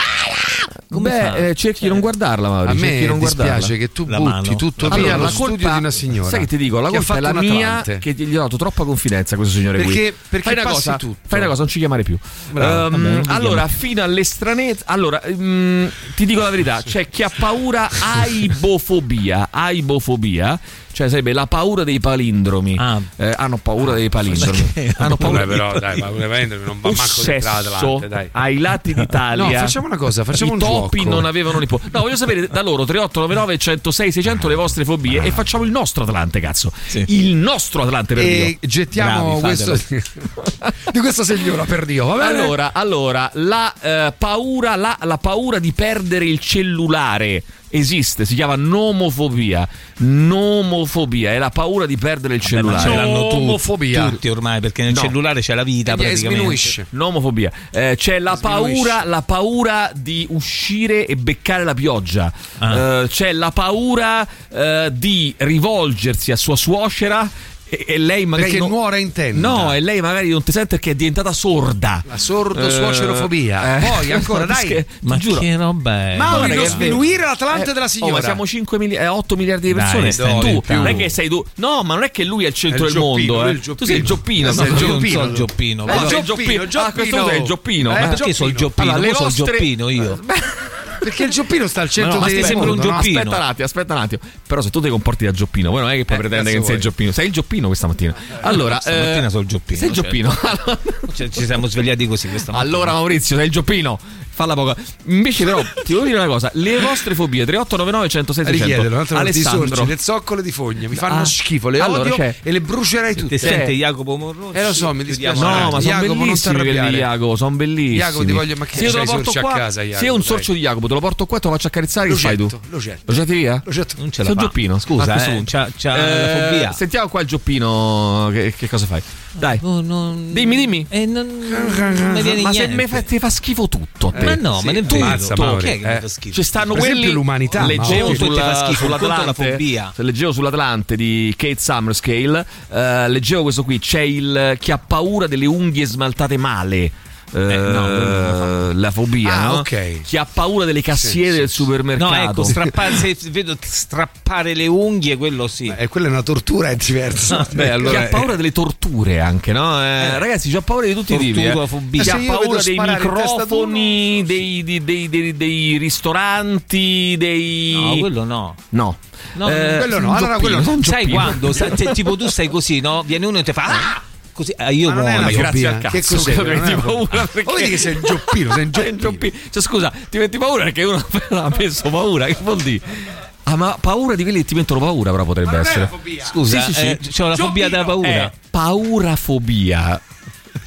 Come fa? Beh, eh, cerchi di non guardarla, Mauri. A me non dispiace guardarla. che tu La butti mano. tutto Allora, via allo la studio colpa- di una signora. Sai che ti dico? La colpa è la mia che gli ho dato troppa confidenza a questo signore qui. Perché- perché fai una cosa, tutto. fai una cosa, non ci chiamare più. Bravo. Ehm, Vabbè, mi allora, fino all'estranezza. Allora, mm, ti dico la verità: c'è chi ha paura aibofobia. Aibofobia. Cioè, sarebbe la paura dei palindromi. Eh, hanno paura dei palindromi. hanno paura Vabbè, però, dai, ma veramente non va manco dai. ai lati d'Italia. No, facciamo una cosa, facciamo I un topi gioco. non avevano nipoti. No, voglio sapere da loro 3899 106 600 le vostre fobie e facciamo il nostro Atlante, cazzo. Il nostro Atlante per E Dio. gettiamo Bravi, questo di questa signora per Dio, va bene? Allora, allora la eh, paura la, la paura di perdere il cellulare esiste, si chiama nomofobia. Nomofobia è la paura di perdere il Vabbè, ma cellulare. ce l'hanno tutti, Nomofobia. tutti ormai, perché nel No. cellulare c'è la vita E sminuisce. Nomofobia. Eh, c'è la paura, la paura di uscire e beccare la pioggia. Ah. Eh, c'è la paura eh, di rivolgersi a sua suocera e, e lei magari. Perché non- nuora in tenda. No, e lei magari non ti sente perché è diventata sorda. La sordo-suocerofobia. Eh, Poi ancora, dai. Ma giuro. che roba è? Mauri, non è sminuire l'Atlante Eh, della oh, signora. ma siamo 5 mili- eh, 8 miliardi di Dai, persone. stai tu zitta. non è che sei tu. No, ma non è che lui è il centro È il del Gioppino, mondo. è eh. il Tu sei il Gioppino. Sei No, il io non Gioppino. so il Gioppino. Eh, tu sei il Gioppino, Gioppino. Ah, questo tu sei il Gioppino. Eh, Eh, Perché sono il Gioppino? Allora, Io sono il Gioppino io. Perché il Gioppino sta al centro no, ma del un mondo, no? Gioppino? Aspetta un attimo, aspetta un attimo. Però se tu ti comporti da Gioppino, poi non è che puoi Eh, pretendere che cazzo sei il vuoi? Gioppino. Sei il Gioppino questa mattina. Allora, Stamattina eh, sono il Gioppino. sei il certo. Gioppino. Cioè, ci siamo svegliati così questa mattina. Allora Maurizio, sei il Gioppino. Falla poco. Invece però ti devo dire una cosa, le vostre fobie 3899 106 600. Richiedono un altro di sorgi, Alessandro. le zoccole di fogna, mi fanno Ah. schifo, le Allora, odio c'è- e le brucerei Ti tutte. sente Jacopo Morrone? Eh lo so, mi dispiace. No, ma sono Jacopo, non bellissimi quelli di. Jacopo, sono bellissimi. Jacopo, ti voglio- ma che se io te lo porto a qua, casa, se io Jacopo, un sorcio di Jacopo te lo porto qua e te lo faccio accarezzare, che Lo fai tu? lo getti via? Lo. Non ce la un fa. Gioppino, scusa. Eh, c'ha, la Eh, fobia. Sentiamo qua il Gioppino, che, cosa fai? Dai. Oh, non- Dimmi, dimmi. Eh, non, non mi viene ma se ti fa schifo tutto a te. Ma no, ma ne è tutto. vero. Mazza, Mauri, è che mi eh. fa schifo? Ci stanno Per esempio quelli l'umanità, Leggevo sulla, Ti fa schifo, un conto è la sull'Atlante. se Leggevo sull'Atlante di Kate Summerscale. eh, leggevo questo qui. C'è il chi ha paura delle unghie smaltate male. Eh, no, la fobia, Ah, no? ok. Chi ha paura delle cassiere Sì, del sì. supermercato. No, ecco, strappare, se vedo strappare le unghie, quello sì. E quella è una tortura, è diverso. Beh, allora- chi ha paura delle torture anche, no? Eh, Ragazzi, ho paura di tutti i tipi. eh. Chi ha paura dei microfoni, dei, dei- dei- dei- dei ristoranti, dei. No, quello no. No. No, Eh, quello no, allora quello no. sei un Sai quando? Sai- tipo tu stai così, no? Viene uno e ti fa ah! Così, ah, io Ma non è muoio. una grazie fobia. al cazzo, Che cos'è? è ti una paura fobia. perché- Ma vedi che sei il gioppino, sei un un gioppino. gioppino. Cioè, scusa, ti metti paura perché uno ha messo paura, che vuol dire? Ah, ma paura di quelli che ti mettono paura, però potrebbe essere. Scusa, Sì, sì, sì. eh, c'ho la fobia della paura. È paurafobia.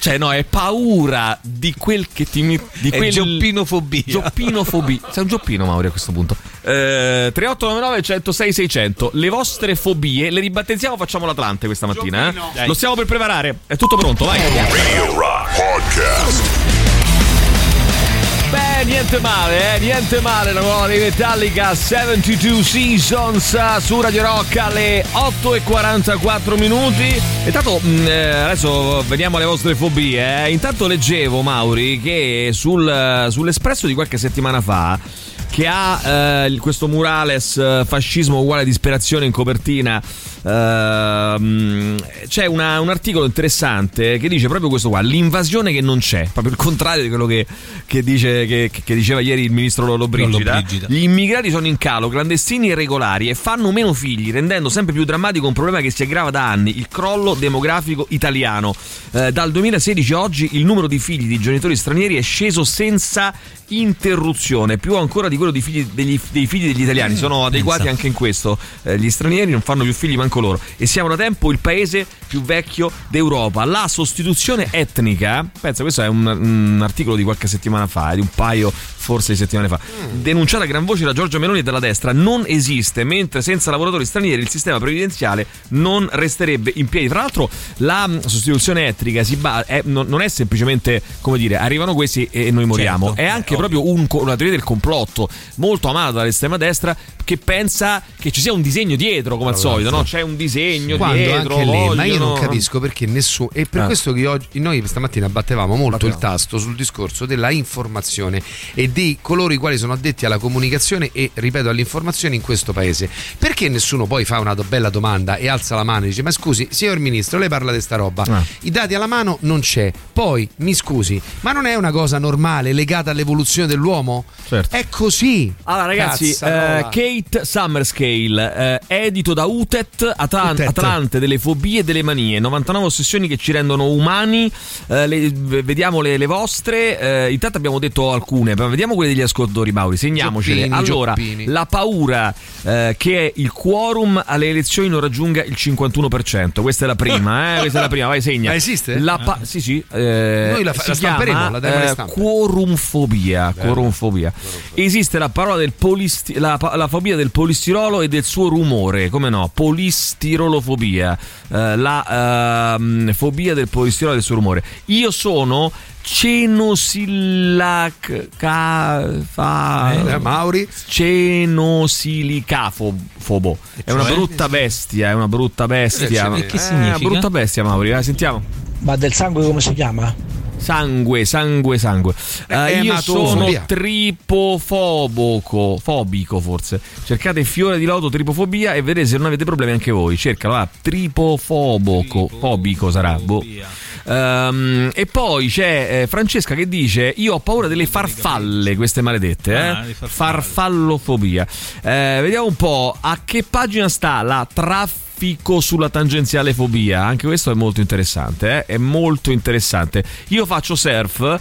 Cioè, no, è paura di quel che ti mi- di È quel gioppinofobia. Gioppinofobia. Sei un gioppino, Mauri, a questo punto. Eh, 3899 106 600. Le vostre fobie le ribattezziamo, facciamo l'Atlante questa mattina. eh? Lo stiamo per preparare. È tutto pronto, vai. Radio Rock Podcast. Beh, niente male, eh, niente male, la nuova di Metallica 72 Seasons eh, su Radio Rock alle 8 e 44 minuti. Intanto, mh, eh, adesso veniamo alle vostre fobie. eh. Intanto leggevo, Mauri, che sul, sull'Espresso di qualche settimana fa che ha eh, questo murales fascismo uguale disperazione in copertina ehm, c'è una- un articolo interessante che dice proprio questo qua l'invasione che non c'è proprio il contrario di quello che, che dice, che, che diceva ieri il ministro Lollobrigida Lollobrigida. gli immigrati sono in calo clandestini e regolari e fanno meno figli rendendo sempre più drammatico un problema che si aggrava da anni il crollo demografico italiano Eh, dal 2016 a oggi il numero di figli di genitori stranieri è sceso senza interruzione più ancora di quello di figli degli- dei figli degli italiani sono adeguati Pensa. anche in questo Eh, gli stranieri non fanno più figli manco loro. E siamo da tempo il paese più vecchio d'Europa. La sostituzione etnica, pensa, questo è un, un articolo di qualche settimana fa, di un paio forse di settimane fa, denunciata a gran voce da Giorgio Meloni e dalla destra, non esiste, mentre senza lavoratori stranieri il sistema previdenziale non resterebbe in piedi. Tra l'altro la sostituzione etnica si ba- è- non non è semplicemente, come dire, arrivano questi e noi moriamo, Certo, è anche proprio un una teoria del complotto molto amata dall'estrema destra che pensa che ci sia un disegno dietro, come al solito, no? C'è un disegno Quando dietro. lì, ma io non capisco perché nessuno. E per Ah. questo che oggi noi stamattina battevamo molto il Battevamo. tasto sul discorso della informazione e di coloro i quali sono addetti alla comunicazione e, ripeto, all'informazione in questo paese. Perché nessuno poi fa una bella domanda e alza la mano e dice: Ma scusi, signor ministro, lei parla di sta roba. Ah. I dati alla mano non c'è. Poi, mi scusi, ma non è una cosa normale legata all'evoluzione dell'uomo? Certo. È così. Allora ragazzi, eh, Kate Summerscale, eh, edito da Utet. Atlante delle fobie e delle manie, 99 ossessioni che ci rendono umani, eh, le- vediamo le, le vostre, eh, intanto abbiamo detto alcune, ma vediamo quelle degli ascoltatori Mauri, segniamocele. Gioppini, allora, Gioppini. la paura eh, che il quorum alle elezioni non raggiunga il 51%, questa è la prima, eh, questa è la prima, vai segna. Ma esiste? La pa- sì sì, eh, Noi la fa- la stamperemo, chiama, la daremo eh, quorumfobia, quorumfobia. Esiste la parola del polisti- la, la fobia del polistirolo e del suo rumore, come no? Polistirolofobia, eh, la ehm, fobia del polistirolo e del suo rumore. Io sono cenosillac ca- fa- Eh, Mauri? Cenosilicafobo. È una cioè? brutta bestia, è una brutta bestia. E che Eh, significa? Una brutta bestia, Mauri, sentiamo. Ma del sangue come si chiama? Sangue, sangue, sangue. Eh, Eh, io sono ematofobia. tripofobico, fobico forse. Cercate fiore di loto tripofobia e vedete se non avete problemi anche voi. Cercalo, ah, tripofobico, fobico sarà. boh. Ehm, e poi c'è eh, Francesca che dice: Io ho paura delle farfalle, queste maledette. Eh? Ah, farfalle. Farfallofobia. Eh, vediamo un po' a che pagina sta la traffico sulla tangenziale fobia. Anche questo è molto interessante. eh? È molto interessante. Io faccio surf.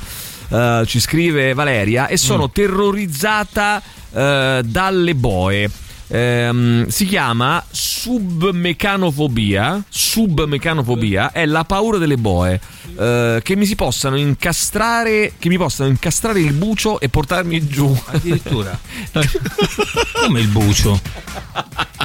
eh, ci scrive Valeria e sono Mm. terrorizzata eh, dalle boe. Ehm, si chiama submecanofobia. Submecanofobia è la paura delle boe eh, che mi si possano incastrare, che mi possano incastrare il bucio e portarmi giù. Addirittura. Come il bucio?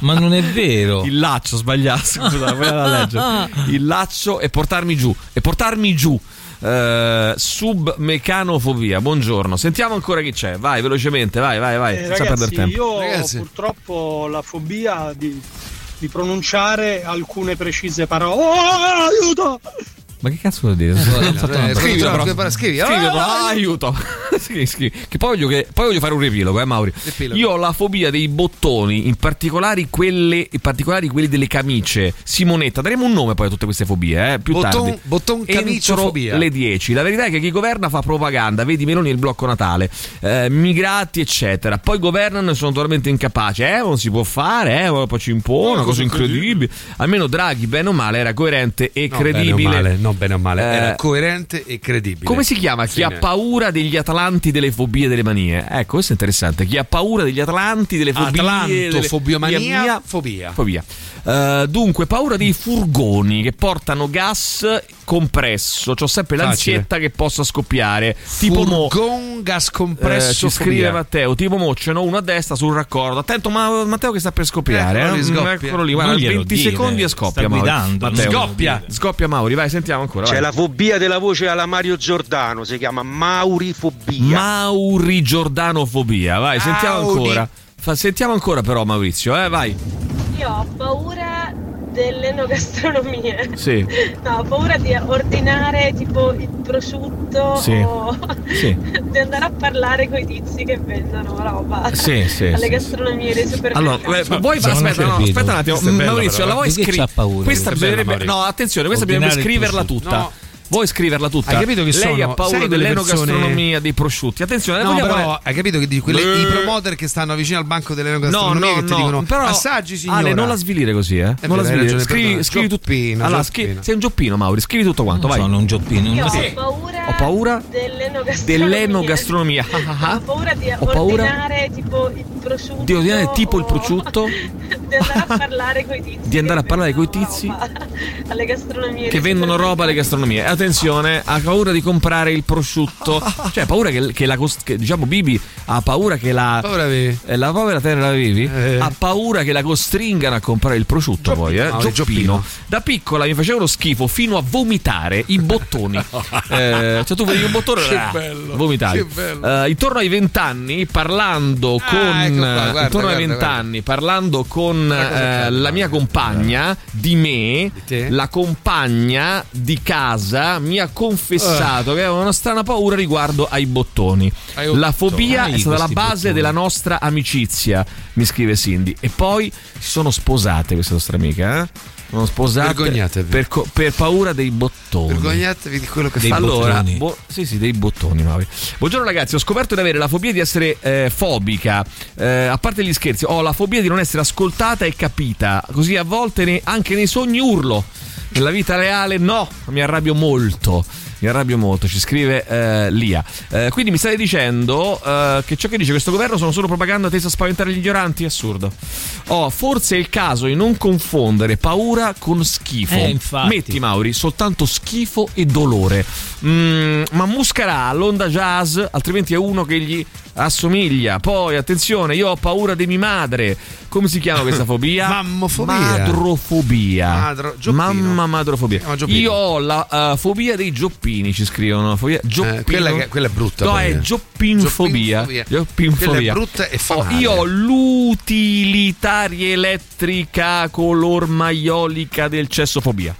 Ma non è vero. Il laccio, sbagliato. Scusa, volevo la leggere. Il laccio e portarmi giù. E portarmi giù. Eh, submecanofobia. Buongiorno. Sentiamo ancora chi c'è. Vai velocemente, vai, vai, vai. Eh, senza perdere ragazzi, tempo. io Ragazzi. purtroppo ho la fobia di, di pronunciare alcune precise parole. Oh, aiuto! Ma che cazzo vuol dire? Eh, Scrivi, però. scusa, scrivi. Scrivi, Ah! però. Aiuto. scrivi, scrivi. Che poi voglio, che- poi voglio fare un riepilogo, eh, Mauri. Riepilogo. Io ho la fobia dei bottoni, in particolare, quelle, in particolare quelli delle camicie. Simonetta, daremo un nome poi a tutte queste fobie, eh, più Botton- tardi. botton camiciofobia. le 10. La verità è che chi governa fa propaganda, vedi Meloni e il blocco Natale, eh, migrati, eccetera. Poi governano e sono totalmente incapaci. Eh, non si può fare, eh, poi ci impone, una cosa incredibile. Almeno Draghi, bene o male, era coerente e No, bene o credibile. No, bene o male. Eh, Era coerente e credibile. come si chiama? Chi Fine. ha paura degli atlanti delle fobie e delle manie? Ecco, questo è interessante. Chi ha paura degli atlanti delle fobie Atlantofobiomania, delle... mia- fobia. Fobia. Eh, dunque, paura dei furgoni che portano gas compresso. C'ho sempre Facile. l'ansietta che possa scoppiare. Tipo mo. Furgon gas eh, compresso ci scrive. Matteo, tipo mo ce n'ho uno a destra sul raccordo. Attento, ma Matteo che sta per scoppiare. Eccolo eh? lì, scoppia. Eccolo lì, guarda, Non glielo 20 dire, secondi e sta scoppia. Mauri. guidando, Matteo. Scoppia. Scoppia Mauri, vai, sentiamo ancora. C'è vai. la fobia della voce alla Mario Giordano, si chiama Maurifobia. Mauri Giordanofobia. Vai, sentiamo ancora. Fa- sentiamo ancora però Maurizio, eh, vai. Io ho paura dell'enogastronomia. Sì. No, ho paura di ordinare tipo il prosciutto Sì. o Sì. di andare a parlare con i tizi che vendono roba Sì, sì, alle sì, gastronomie dei supermercati. Allora, eh, vuoi Sono aspetta, no, aspetta un attimo, Maurizio, però. la vuoi scrivere? Questa bisognerebbe No, attenzione, questa bisognerebbe scriverla tutta. Vuoi scriverla tutta? Hai capito che Lei sono- ha paura dell'enogastronomia persone- dei prosciutti. Attenzione, No, però hai capito che di quelle, Eh. i promoter che stanno vicino al banco delle No, no, che ti no, dicono però assaggi signora. Ale, non la svilire così, eh. È non la vero, svilire. ragione, Scrivi, scrivi tutto. Allora, scri- sei un gioppino, Mauri, scrivi tutto quanto, Non vai. sono un gioppino. Io una- ho paura Ho paura dell'enogastronomia. dell'enogastronomia. Ah, ah, ah. Ho paura di Ho paura ordinare tipo il prosciutto. di ordinare tipo il prosciutto, di andare a parlare con i tizi. di andare a parlare con i tizi alle gastronomie. che vendono roba alle gastronomie. Attenzione, ha paura di comprare il prosciutto. Cioè, ha paura che, che la che, diciamo Bibi ha paura che la Paura avevi? eh, la povera terra vivi Eh. ha paura che la costringano a comprare il prosciutto poi, eh? no, Gioppino. Gioppino. Da piccola mi facevano schifo fino a vomitare i bottoni. Eh, cioè tu vedi un bottone Che ah, bello, vomitavi. che bello. Eh, intorno ai vent'anni parlando con ecco qua, guarda, intorno ai guarda, vent'anni parlando con eh, la mia compagna di me, te? la compagna di casa mi ha confessato che aveva una strana paura riguardo ai bottoni. Ai La bottoni. fobia è stata la base bottoni. della nostra amicizia, mi scrive Cindy. E poi si sono sposate queste nostre amiche, eh? Sono sposate Vergognatevi. per, co- per paura dei bottoni. Vergognatevi di quello che Dei fa. Allora, bo- sì, sì, dei bottoni, Mauri. Buongiorno ragazzi, ho scoperto di avere la fobia di essere eh, fobica. Eh, a parte gli scherzi, ho la fobia di non essere ascoltata e capita. Così a volte ne- anche nei sogni urlo. Nella vita reale no, mi arrabbio molto. Mi arrabbio molto, ci scrive eh, Lia. Eh, quindi mi state dicendo eh, che ciò che dice questo governo sono solo propaganda tesa a spaventare gli ignoranti? Assurdo. Oh, forse è il caso di non confondere paura con schifo. Eh. Metti Mauri, soltanto schifo e dolore. Mm, ma muscarà l'onda jazz, altrimenti è uno che gli assomiglia. Poi, attenzione, io ho paura di mia madre. Come si chiama questa fobia? Mammofobia. Madrofobia. Madro- Gioppino. Mamma madrofobia. Io ho la eh, fobia dei gioppini, ci scrivono. Fobia. Eh, quella, che- quella è brutta. No, è eh. gioppinfobia. Gioppinfobia. Gioppinfobia. Quella è brutta e fa Oh, io ho l'utilitaria elettrica color maiolica del cessofobia.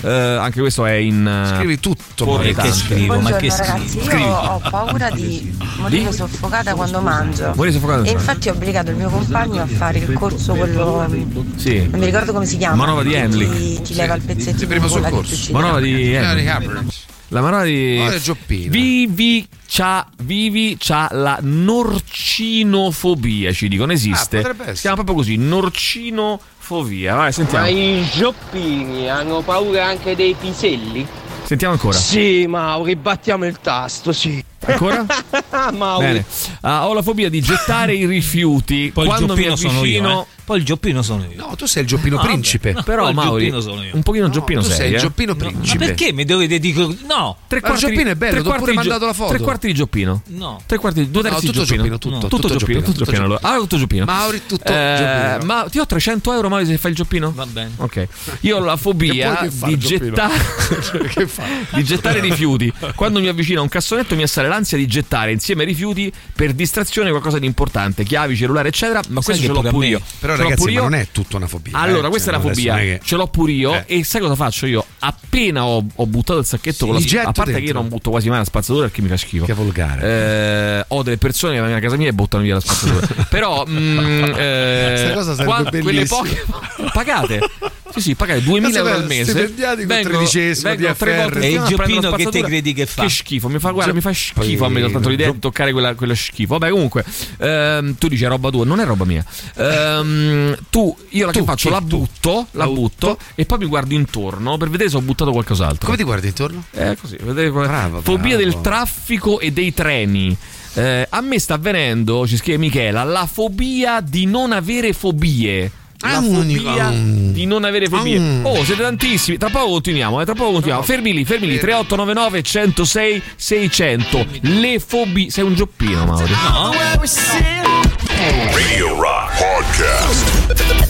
Eh, anche questo è in. eh, Scrivi tutto, fuori ma che scrivo? Ma che ragazzi, io Scrivi. ho paura di morire Di? soffocata quando mangio. Morire soffocata E infatti ho obbligato il mio compagno a fare il corso quello. Sì. Non mi ricordo come si chiama. Manovra di Handling. Ti, ti leva il pezzettino primo con la soccorso. Manovra di. Ricapre. la manovra di. Di Gioppino. Vivi c'ha, Vivi c'ha la norcinofobia, ci dicono, esiste. Ah, si chiama proprio così, norcinofobia. Vai, sentiamo. Ma i gioppini hanno paura anche dei piselli? Sentiamo ancora. Sì, Mauri, battiamo il tasto, sì. Ancora? Mauri. Bene. Ah, ho la fobia di gettare i rifiuti Poi il quando mi gioppino sono avvicino. io. eh. Poi il gioppino sono io. No, tu sei il gioppino Ah, vabbè. principe. No, Però Mauri, gioppino sono io. un pochino gioppino tu sei, sei il eh? gioppino Ma principe. perché mi dovete dire no? Tre Ma il gioppino è bello, ho quarti di mandato la foto. Tre quarti di gioppino. No. Tre quarti di due terzi No, tutto gioppino. tutto, No, tutto tutto gioppino, tutto gioppino. Allora, tutto gioppino. Mauri, tutto Eh, gioppino. ma ti ho 300 euro Mauri se fai il gioppino? Va bene. Ok. Io ho la fobia di gettare di gettare rifiuti. Quando mi avvicino a un cassonetto mi assale l'ansia di gettare insieme ai rifiuti per distrazione qualcosa di importante, chiavi, cellulare, eccetera, ma questo ce l'ho pure io. Però ragazzi, pure io. non è tutta una fobia. Allora, eh. questa Cioè, è la adesso fobia. che- Ce l'ho pure io. Eh. E sai cosa faccio io? Appena ho, ho buttato il sacchetto con la getto A parte che io dentro. non butto quasi mai la spazzatura perché mi fa schifo. Che volgare. Eh, ho delle persone che vanno a casa mia e buttano via la spazzatura. Però, mm, eh, Questa cosa sarebbe qua- quelle poche pagate. Sì, sì, pagate 2000 euro al mese. Con tredicesimo, vengono tre volte E il gioppino che te credi che fa? Che schifo, mi fa, guarda, mi fa schifo a me soltanto l'idea di toccare quella, quello schifo. Vabbè, comunque, ehm, tu dici è roba tua, non è roba mia. Ehm, tu, io la che Tu, faccio, chi? la butto, la butto e poi mi guardo intorno per vedere se ho buttato qualcos'altro. Come ti guardi intorno? Eh, così, vedete come- Bravo, Fobia bravo. del traffico e dei treni. Eh, a me sta avvenendo, ci scrive Michela, la fobia di non avere fobie. La fobia di non avere fobie. Oh, siete tantissimi. Tra poco continuiamo, eh, tra poco continuiamo. Fermi lì, fermi lì. 3899 106 600. Le fobie. Sei un gioppino, Mauri. Radio Rock Podcast.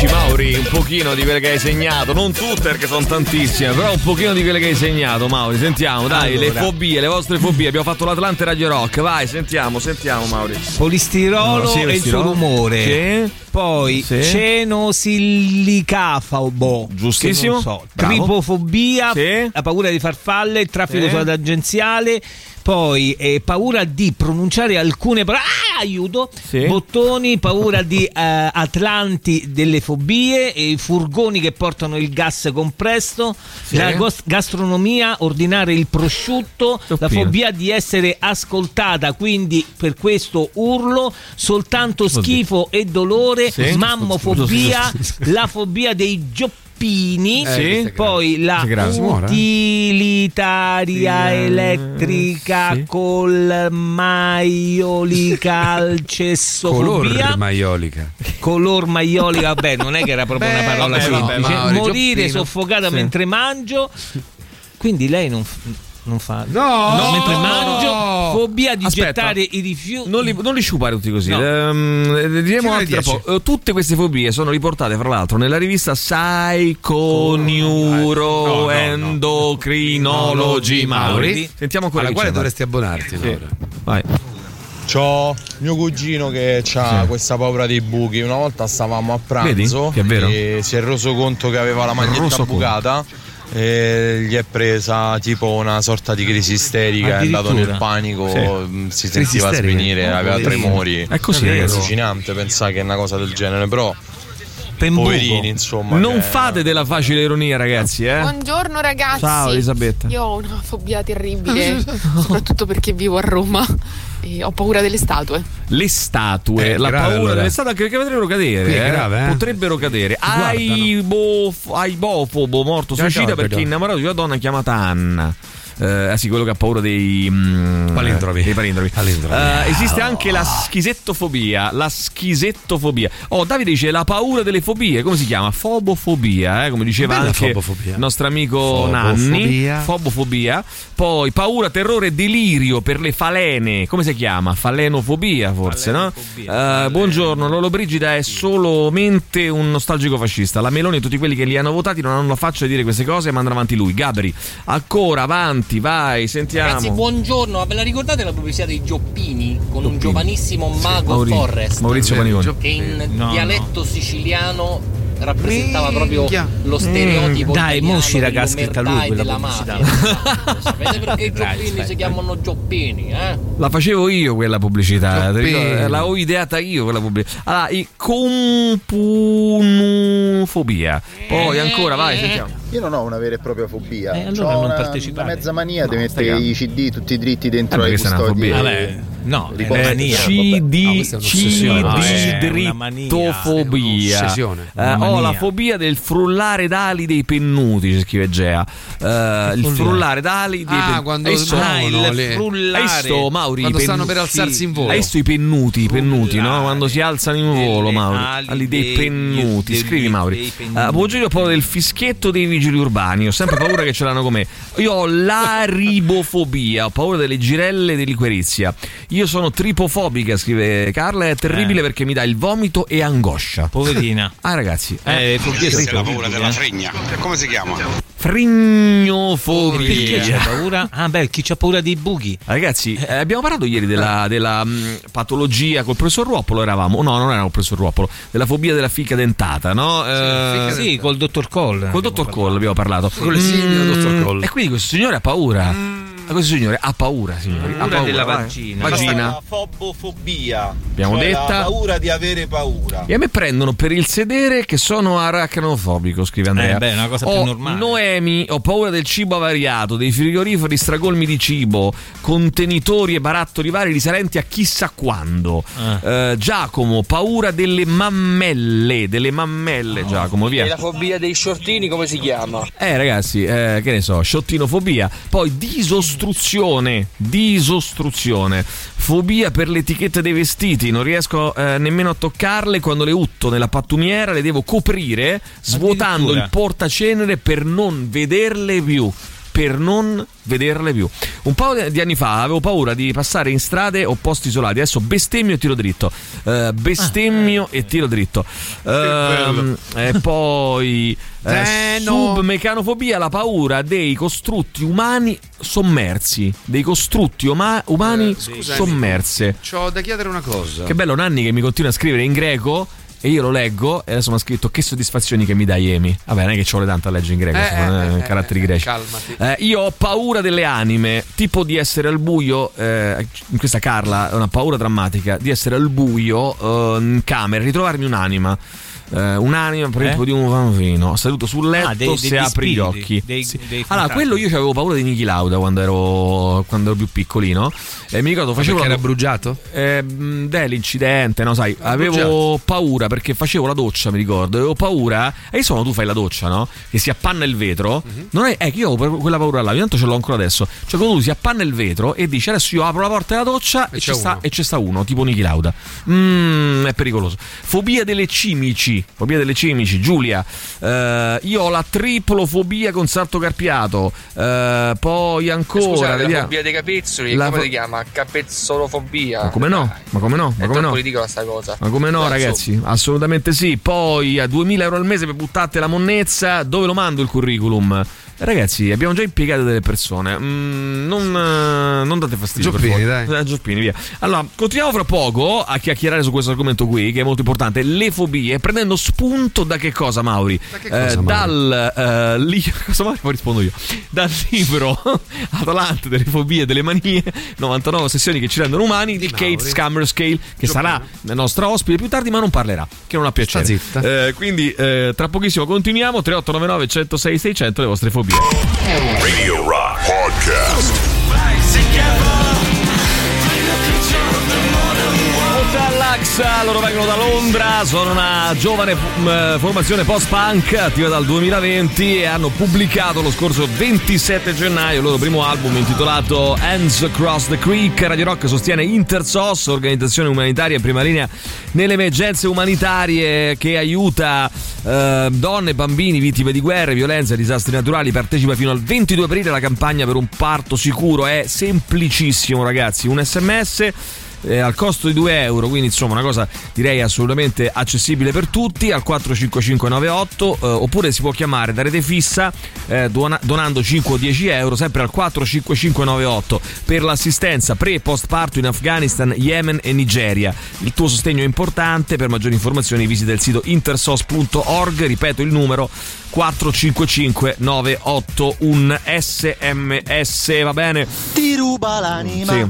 Dici, Mauri, un pochino di quelle che hai segnato. Non tutte perché sono tantissime, però un pochino di quelle che hai segnato, Mauri. Sentiamo, dai, le Allora. fobie, le vostre fobie. Abbiamo fatto l'Atlante Radio Rock. Vai, sentiamo, sentiamo, Mauri. Polistirolo No, sì, e il suo rumore. Sì. Poi Sì. cenosilicafabo. Giustissimo. che so. Tripofobia, Sì. la paura di farfalle, il traffico Sì. tangenziale. Poi eh, paura di pronunciare alcune parole. Ah, aiuto! Sì. Bottoni, paura di eh, atlanti delle fobie, i furgoni che portano il gas compresso, Sì. la gos- gastronomia, ordinare il prosciutto, la Toppino. fobia di essere ascoltata, quindi per questo urlo, soltanto schifo e dolore, Sì. mammofobia, la fobia dei gioppini. Gioppini, Eh, Sì. poi la utilitaria elettrica sì. col maiolica Color cessofobia. maiolica. Color maiolica, vabbè, non è che era proprio una parola vabbè, vabbè, semplice. Mauri, Morire Gioppino. soffocata mentre mangio. Quindi lei non, f- non fa. No! mentre mangio, fobia di Aspetta. gettare i rifiuti. Non li, non li sciupare tutti così. No. Ehm, eh, diremo altri tra 10. poco. Tutte queste fobie sono riportate, fra l'altro, nella rivista Psycho Endocrinology Mauri. Sentiamo ancora alla quale dovresti abbonarti. Mauro. Vai. C'ho mio cugino che ha Sì. questa paura dei buchi. Una volta stavamo a pranzo Vedi? Che è vero. e si è reso conto che aveva la maglietta Reso conto. E gli è presa tipo una sorta di crisi isterica, è andato nel panico, Sì. mh, si sentiva svenire, aveva poverino. tremori. È così, è allucinante pensare che è una cosa del genere, però Pembuco. poverini insomma. Non che- fate della facile ironia, ragazzi, eh? Buongiorno ragazzi. Ciao, Elisabetta. Io ho una fobia terribile, soprattutto perché vivo a Roma e ho paura delle statue. Le statue, Eh, la grave, paura allora. delle statue che, che potrebbero cadere. Eh. grave, eh? Potrebbero cadere. Aibofobo, morto Guarda, suicida perché è innamorato di una donna chiamata Anna. Eh, ah sì, quello che ha paura dei mm, Palindromi. dei palindromi. Palindromi. Eh, esiste anche la schisettofobia. La schisettofobia. Oh, Davide dice la paura delle fobie. Come si chiama? Fobofobia, eh, come diceva Bella anche fobofobia. il nostro amico Fobofobia. Nanni. Fobofobia. Poi paura, terrore, delirio per le falene. Come si chiama? Falenofobia, forse, no? Eh, buongiorno, Lolo Brigida è solamente un nostalgico fascista. La Meloni e tutti quelli che li hanno votati non hanno la faccia di dire queste cose e mandano avanti lui. Gabri, ancora avanti, vai, sentiamo. Ragazzi, buongiorno. Ve la ricordate la pubblicità dei Gioppini con un giovanissimo mago Mauri- Forrest? Maurizio Paniconi. Che in No, dialetto siciliano rappresentava proprio lo stereotipo Mm, dai, italiano mo uscirà dell'omertà caschetta lui quella della pubblicità. mafia. Sapete perché i Gioppini si chiamano Gioppini, eh? La facevo io quella pubblicità, ti Gioppini. ricordi? la ho ideata io quella pubblicità. Allora, i compunofobia. Poi ancora, vai, sentiamo. Io non ho una vera e propria fobia. Eh, allora C'ho non una, una mezza mania di No, mettere i CD tutti dritti dentro Eh, ai questa è una custodi. Vabbè, no, è mania. CD, No, questa è CD una mania. drittofobia. Un'ossessione. Eh, Una ho mania. la fobia del frullare d'ali dei pennuti, ci scrive Gea. Eh, il frullare d'ali dei Ah, pennuti. quando Hai il le- frullare. Hai visto Mauri? Quando stanno per alzarsi in volo. Hai visto i pennuti, i pennuti, no? Quando si alzano in volo, Mauri. ali dei pennuti. Scrivi Mauri. Eh, buongiorno, ho paura del fischietto dei vigili urbani. Ho sempre paura che ce l'hanno con me. Io ho l'aribofobia, ho paura delle girelle dell'Iquerizia. Io sono tripofobica, scrive Carla. È terribile Eh. perché mi dà il vomito e angoscia. Poverina. Ah, ragazzi, Eh, Questa è la paura della eh. fregna. Come si chiama? Frignofobia. Perché c'è paura? Ah, beh, chi c'ha paura dei buchi? Ragazzi, eh, abbiamo parlato ieri della, della, mh, patologia col professor Ruoppolo, eravamo? No, non era col professor Ruoppolo, della fobia della fica dentata, no? Eh, Sì, col dottor Cole. Col dottor Cole abbiamo parlato. Con le sigle del dottor Cole. E quindi questo signore ha paura. E Questo signore ha paura, signori. Ha Paura della vagina. Vagina. La fobofobia. Abbiamo cioè detta. La paura di avere paura. E a me prendono per il sedere che sono aracnofobico, scrive Andrea. Eh, beh, è una cosa più Ho normale. Noemi, ho paura del cibo avariato, dei frigoriferi stracolmi di cibo, contenitori e barattoli vari risalenti a chissà quando. Eh, Giacomo, paura delle mammelle, delle mammelle, Giacomo, via. E la fobia dei shortini come si chiama? Eh ragazzi, eh, che ne so, sciottino-fobia, poi disostruzione, disostruzione, fobia per le etichette dei vestiti, non riesco eh, nemmeno a toccarle. Quando le utto nella pattumiera, le devo coprire svuotando il portacenere per non vederle più. Per non vederle più. Un paio di anni fa avevo paura di passare in strade o posti isolati. Adesso bestemmio e tiro dritto. Eh, bestemmio e tiro dritto. Ehm, e poi eh, Eh, no. submecanofobia, la paura dei costrutti umani sommersi. Dei costrutti uma- umani Scusami. sommerse. C'ho da chiedere una cosa. Che bello Nanni che mi continua a scrivere in greco. E io lo leggo e adesso mi ha scritto che soddisfazioni che mi dai Emi. Vabbè, non è che ci vuole tanto a leggere in greco, Eh, sono eh, eh, eh, caratteri eh, greci. calmati. Eh, io ho paura delle anime, tipo di essere al buio, eh, in questa Carla è una paura drammatica, di essere al buio eh, in camera, ritrovarmi un'anima. Eh, unanime per Eh? il di un bambino seduto sul letto Ah, dei- se degli apri gli occhi dei- Sì. dei allora fantasmi. quello io avevo paura di Niki Lauda quando ero, quando ero più piccolino e mi ricordo facevo perché la- era bruciato? eh, mh, dell'incidente, no, sai, avevo paura perché facevo la doccia, mi ricordo, avevo paura, e insomma tu fai la doccia, no? Che si appanna il vetro, Mhm. non è, è che io avevo quella paura là, intanto ce l'ho ancora adesso, cioè quando tu si appanna il vetro e dici adesso io apro la porta della doccia e, c'è c'è sta, uno. e c'è sta uno, tipo Niki Lauda. Mm, è pericoloso. Fobia delle cimici, fobia delle cimici, Giulia, eh, io ho la triplofobia con salto carpiato, eh, poi ancora... Scusate, la vediamo. fobia dei capezzoli, La come fo- si chiama? Capezzolofobia. Ma come no? Ma come no? Ma come no? ridicola sta cosa. Ma come no, Però, ragazzi? Assolutamente sì. Poi a 2000 euro al mese per buttate la monnezza, dove lo mando il curriculum? Ragazzi, abbiamo già impiegato delle persone. Mm, non, eh, non date fastidio. Gioppini, dai. Eh, Gioppini, via. Allora, continuiamo fra poco a chiacchierare su questo argomento qui, che è molto importante. Le fobie, prendendo spunto da che cosa, Mauri? che cosa, Mauri? dal eh, li- cosa Mauri? Poi rispondo io. Dal libro Atalante delle fobie e delle manie, 99 sessioni che ci rendono umani, di Kate Scammer Scale, che sarà la nostra ospite più tardi, ma non parlerà, che non ha piacere. Sta zitta. Eh, quindi eh, tra pochissimo continuiamo 3899 106 600 le vostre fobie. Radio Rock Podcast. Loro vengono da Londra, sono una giovane formazione post-punk attiva dal 2020 e hanno pubblicato lo scorso 27 gennaio il loro primo album intitolato Hands Across the Creek. Radio Rock sostiene Intersos, organizzazione umanitaria in prima linea nelle emergenze umanitarie che aiuta eh, donne bambini vittime di guerre, violenze e disastri naturali. Partecipa fino al 22 aprile alla campagna per un parto sicuro. È semplicissimo, ragazzi. Un sms eh, al costo di 2 euro, quindi insomma una cosa direi assolutamente accessibile per tutti al 45598 eh, oppure si può chiamare da rete fissa eh, dona- donando 5 o 10 euro sempre al 45598 per l'assistenza pre e post parto in Afghanistan, Yemen e Nigeria. Il tuo sostegno è importante, per maggiori informazioni visita il sito intersos.org, ripeto il numero 455 98 un sms va bene Ti ruba l'anima. Sì.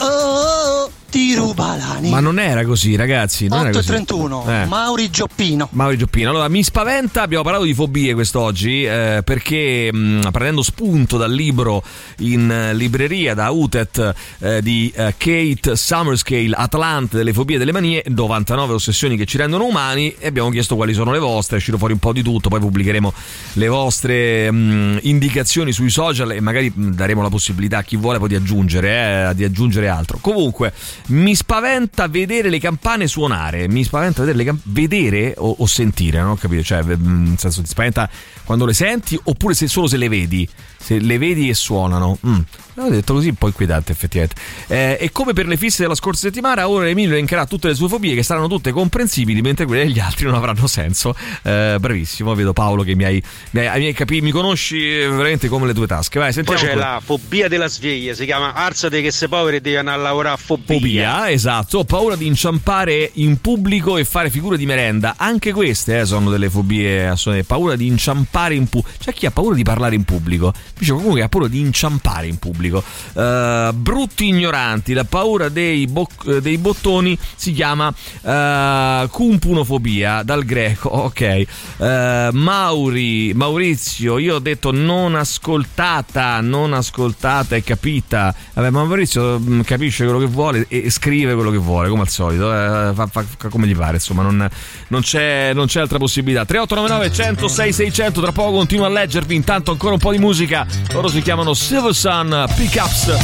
Oh, ti ruba l'anima. ma non era così ragazzi non era così 8.31 Eh. Mauri Gioppino. Mauri Gioppino. Allora, mi spaventa, abbiamo parlato di fobie quest'oggi, eh, perché mh, prendendo spunto dal libro in eh, libreria da Utet eh, di eh, Kate Summerscale, Atlante delle fobie e delle manie, 99 ossessioni che ci rendono umani, e abbiamo chiesto quali sono le vostre, è uscito fuori un po' di tutto, poi pubblicheremo le vostre mh, indicazioni sui social e magari mh, daremo la possibilità a chi vuole poi di aggiungere, eh, di aggiungere altro. Comunque, mi spaventa vedere le campane suonare, mi spaventa vedere, le cam- vedere o, o sentire, non ho capito, cioè, mm, nel senso ti spaventa quando le senti oppure se solo se le vedi, se le vedi e suonano. Mm. L'ho detto così, un po' inquietante effettivamente. Eh, e come per le fisse della scorsa settimana, ora Emilio elencherà tutte le sue fobie che saranno tutte comprensibili, mentre quelle degli altri non avranno senso. Eh, bravissimo, vedo Paolo che mi hai, mi, hai, mi, hai capi- mi conosci veramente come le tue tasche. Vai, Poi sentiamo. c'è quello. la fobia della sveglia, si chiama alzate che sei povero e devi andare a lavorare a fobia. Fobia, esatto. Ho paura di inciampare in pubblico e fare figure di merenda. Anche queste eh, sono delle fobie assolute. Paura di inciampare in pubblico. C'è chi ha paura di parlare in pubblico. Qualcuno che ha paura di inciampare in pubblico. Eh, brutti ignoranti. La paura dei, eh, dei bottoni si chiama eh, cumpunofobia, dal greco. Ok. Eh, Mauri, Maurizio, io ho detto non ascoltata, non ascoltata e capita. Vabbè, ma Maurizio mm, capisce quello che vuole e e scrive quello che vuole, come al solito. eh, fa, fa- fa come gli pare, insomma, non, non c'è, non c'è altra possibilità. 3899 106 600, tra poco continuo a leggervi. Intanto ancora un po' di musica. Loro si chiamano Silver Sun Pickups.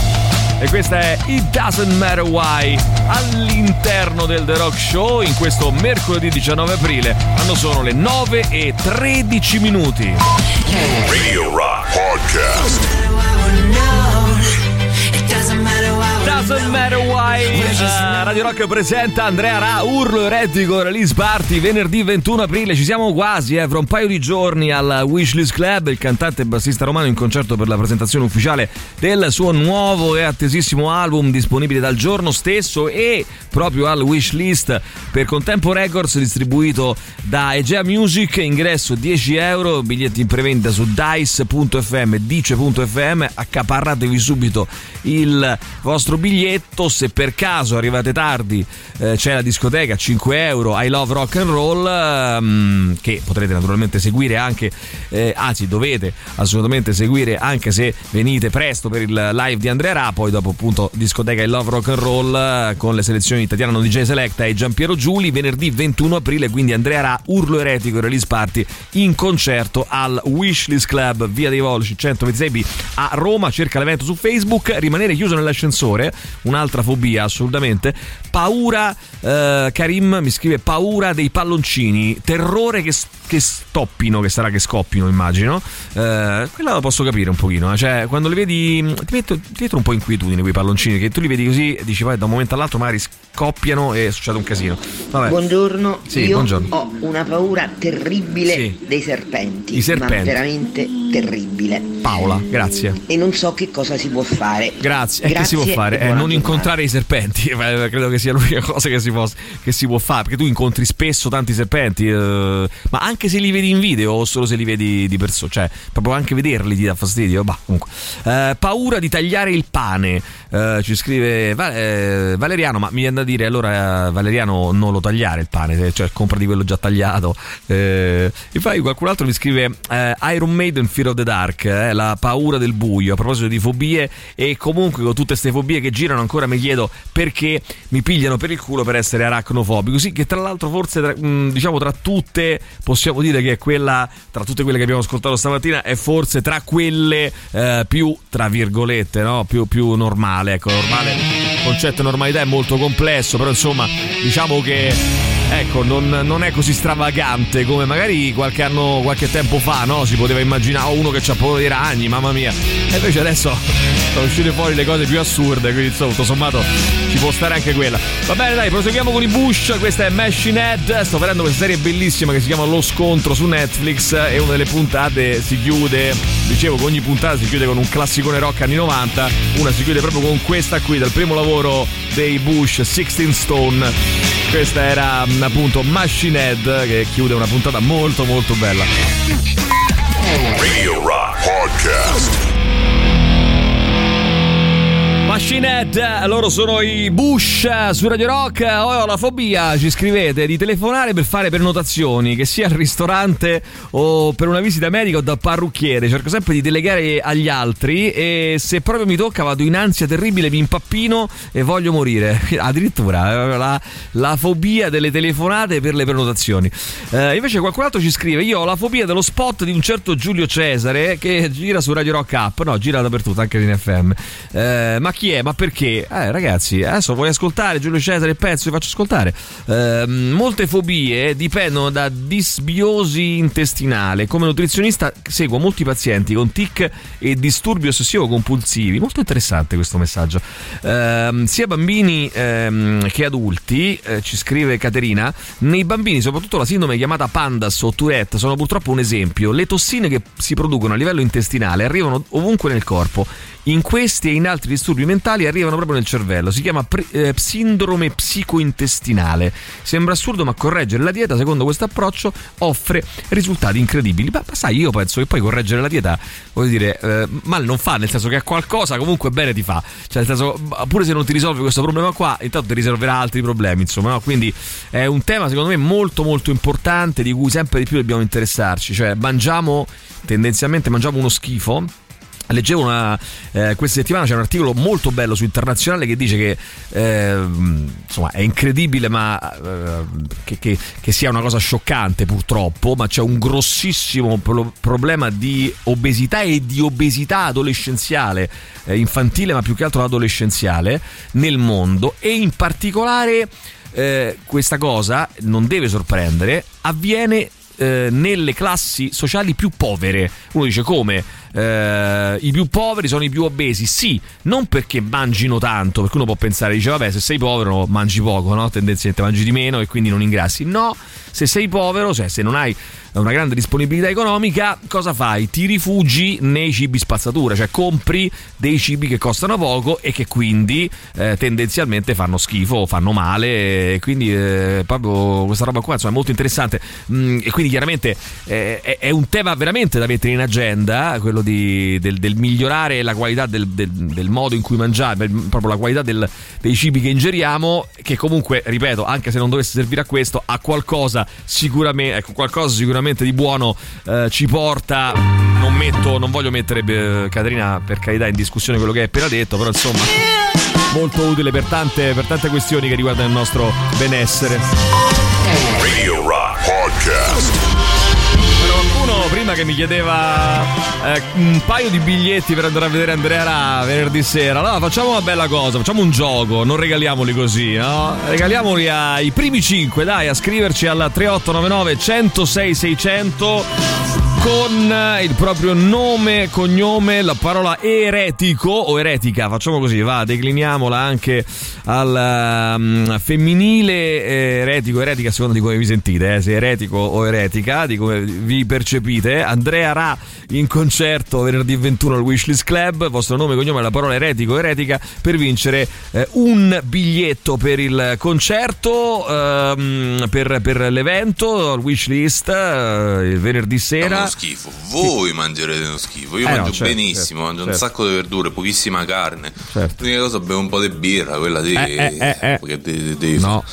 E questa è It Doesn't Matter Why all'interno del The Rock Show in questo mercoledì 19 aprile. Quando sono le 9 e 13 minuti. Radio Rock Podcast. Doesn't matter why Eh, Radio Rock presenta Andrea Ra Urlo eretico release party venerdì 21 aprile. Ci siamo quasi eh, fra un paio di giorni al Wishlist Club. Il cantante e bassista romano in concerto per la presentazione ufficiale del suo nuovo e attesissimo album disponibile dal giorno stesso e proprio al Wishlist per Contempo Records distribuito da Egea Music. Ingresso 10 euro biglietti in prevendita su dice.fm dice.fm accaparratevi subito il vostro biglietto. Se per caso arrivate tardi eh, c'è la discoteca 5 euro I Love Rock and Roll ehm, che potrete naturalmente seguire anche eh, anzi dovete assolutamente seguire anche se venite presto per il live di Andrea Ra poi dopo appunto discoteca I Love Rock and Roll eh, con le selezioni di Tatiana DJ Selecta e Giampiero Giuli. Venerdì 21 aprile quindi Andrea Ra Urlo Eretico e Release Party in concerto al Wishlist Club via dei Volci 126B a Roma. Cerca l'evento su Facebook rimanere chiuso nell'ascensore. Un'altra fobia assolutamente paura eh, Karim mi scrive paura dei palloncini terrore che, che stoppino che sarà che scoppino immagino eh, quella la posso capire un pochino eh. cioè quando li vedi ti metto, ti metto un po' inquietudine quei palloncini che tu li vedi così e dici vai da un momento all'altro magari scoppiano e succede un casino Vabbè. Buongiorno, Sì, io buongiorno. ho una paura terribile Sì. dei serpenti, I serpenti. veramente terribile. Paola grazie E non so che cosa si può fare. Grazie, e che si può fare? Eh, non giornata. incontrare i serpenti, Eh, credo che sia l'unica cosa che si, può, che si può fare, perché tu incontri spesso tanti serpenti, eh, ma anche se li vedi in video o solo se li vedi di persona, cioè proprio anche vederli ti dà fastidio. Bah, comunque. Eh, paura di tagliare il pane, Eh, ci scrive Va- eh, Valeriano, ma mi viene da dire allora eh, Valeriano non lo tagliare il pane, cioè compra di quello già tagliato. Eh, e poi qualcun altro mi scrive eh, Iron Maiden Fear of the Dark, eh, la paura del buio, a proposito di fobie e comunque con tutte queste fobie che girano ancora mi chiedo perché mi pigliano per il culo per essere aracnofobico, sì che tra l'altro forse tra, mh, diciamo tra tutte possiamo dire che è quella, tra tutte quelle che abbiamo ascoltato stamattina, è forse tra quelle eh, più, tra virgolette, no? più, più normale, ecco, normale, il concetto di normalità è molto complesso, però insomma diciamo che... Ecco, non, non è così stravagante come magari qualche anno, qualche tempo fa, no? Si poteva immaginare oh, uno che c'ha paura dei ragni, mamma mia. E invece adesso sono uscite fuori le cose più assurde, quindi insomma, tutto sommato ci può stare anche quella. Va bene, dai, proseguiamo con i Bush. Questa è Machine Head. Sto vedendo questa serie bellissima che si chiama Lo Scontro su Netflix. E una delle puntate si chiude, dicevo che ogni puntata si chiude con un classicone rock anni 90. Una si chiude proprio con questa qui, dal primo lavoro dei Bush, 16 Stone. Questa era appunto Machine Head che chiude una puntata molto molto bella. Radio Rock Podcast. Machine loro sono i Bush su Radio Rock. Ho la fobia, ci scrivete, di telefonare per fare prenotazioni, che sia al ristorante o per una visita medica o da parrucchiere. Cerco sempre di delegare agli altri e se proprio mi tocca vado in ansia terribile, mi impappino e voglio morire. Addirittura eh, la, la fobia delle telefonate per le prenotazioni. Eh, invece qualcun altro ci scrive, io ho la fobia dello spot di un certo Giulio Cesare che gira su Radio Rock App, no, gira dappertutto, anche in FM. Eh, ma chi è? Ma perché? Eh, ragazzi, adesso vuoi ascoltare Giulio Cesare il pezzo? Vi faccio ascoltare. Eh, molte fobie dipendono da disbiosi intestinale. Come nutrizionista seguo molti pazienti con tic e disturbi ossessivo compulsivi. Molto interessante questo messaggio. Ehm, sia bambini ehm, che adulti, eh, ci scrive Caterina, nei bambini, soprattutto la sindrome chiamata Pandas o Tourette, sono purtroppo un esempio. Le tossine che si producono a livello intestinale arrivano ovunque nel corpo. In questi e in altri disturbi mentali arrivano proprio nel cervello. Si chiama pre- eh, sindrome psicointestinale. Sembra assurdo, ma correggere la dieta, secondo questo approccio, offre risultati incredibili. Ma, ma sai, io penso che poi correggere la dieta, voglio dire, eh, male non fa, nel senso che a qualcosa comunque bene ti fa. Cioè, nel senso, pure se non ti risolve questo problema qua, intanto ti risolverà altri problemi, insomma, no? Quindi è un tema, secondo me, molto molto importante di cui sempre di più dobbiamo interessarci. Cioè, mangiamo, tendenzialmente mangiamo uno schifo Leggevo una, eh, questa settimana c'è un articolo molto bello su Internazionale che dice che eh, insomma è incredibile ma eh, che, che- che sia una cosa scioccante purtroppo ma c'è un grossissimo pro- problema di obesità e di obesità adolescenziale eh, infantile ma più che altro adolescenziale nel mondo e in particolare eh, questa cosa non deve sorprendere avviene eh, nelle classi sociali più povere. Uno dice come? Eh, I più poveri sono i più obesi. Sì, non perché mangino tanto, perché uno può pensare, dice vabbè, se sei povero mangi poco, no? Tendenzialmente mangi di meno e quindi non ingrassi. No, se sei povero, cioè se non hai una grande disponibilità economica, cosa fai? Ti rifugi nei cibi spazzatura, cioè compri dei cibi che costano poco e che quindi eh, tendenzialmente fanno schifo, fanno male. E quindi eh, proprio questa roba qua insomma, è molto interessante. Mm, e quindi chiaramente eh, è, è un tema veramente da mettere in agenda, quello di- del, del migliorare la qualità del, del- del modo in cui mangiare, per- proprio la qualità dei cibi che ingeriamo, che comunque, ripeto, anche se non dovesse servire a questo, a qualcosa sicuramente, ecco, qualcosa sicuramente di buono eh, ci porta. Non metto, non voglio mettere eh, Caterina per carità in discussione quello che hai appena detto, però insomma molto utile per tante, per tante questioni che riguardano il nostro benessere. Radio Rock Podcast. Prima che mi chiedeva eh, un paio di biglietti per andare a vedere Andrea Ra venerdì sera. Allora facciamo una bella cosa, facciamo un gioco, non regaliamoli così, no? Regaliamoli ai primi 5, dai, a scriverci al 3899 106 600 con eh, il proprio nome, cognome, la parola eretico o eretica, facciamo così, va, decliniamola anche al um, femminile eh, eretico, eretica a seconda di come vi sentite, eh, se eretico o eretica, di come vi percepite. Andrea Ra in concerto venerdì 21 al Wishlist Club, vostro nome, cognome, la parola eretico, eretica per vincere eh, un biglietto per il concerto, ehm, per, per l'evento, al Wishlist, eh, il venerdì sera. uno schifo. Voi mangerete uno schifo. Io Eh no, mangio certo, benissimo, certo, mangio un certo. sacco di verdure, pochissima carne. Certo. L'unica cosa bevo un po' di birra, quella di. Eh, eh, eh, eh. Perché devi. devi No.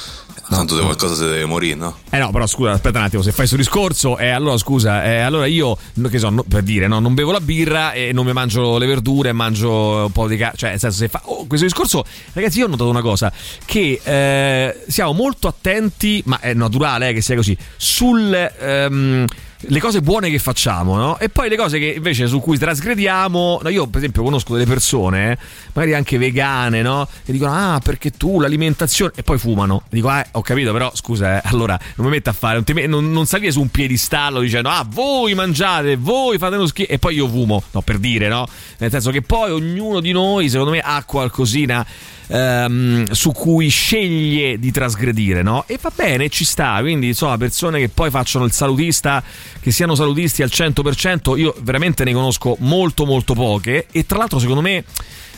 Tanto se qualcosa si deve morire, no? Eh no, però scusa, aspetta un attimo, se fai sto discorso, eh, allora scusa, eh, allora io, che so, no, per dire, no, non bevo la birra e non mi mangio le verdure, mangio un po' di carne, cioè, nel senso, se fa... oh, questo discorso, ragazzi, io ho notato una cosa, che eh, siamo molto attenti, ma è naturale eh, che sia così, sul... ehm, le cose buone che facciamo, no? E poi le cose che invece su cui trasgrediamo. No, io, per esempio, conosco delle persone, eh, magari anche vegane, no? Che dicono: Ah, perché tu l'alimentazione. E poi fumano. E dico: Ah, ho capito, però scusa, eh, allora non mi metto a fare. Non, ti non, non salire su un piedistallo dicendo: Ah, voi mangiate, voi fate uno schifo. E poi io fumo. No, per dire, no? Nel senso che poi ognuno di noi, secondo me, ha qualcosina ehm, su cui sceglie di trasgredire, no? E va bene, ci sta. Quindi, insomma, persone che poi facciano il salutista, che siano salutisti al 100%, io veramente ne conosco molto, molto poche. E tra l'altro, secondo me,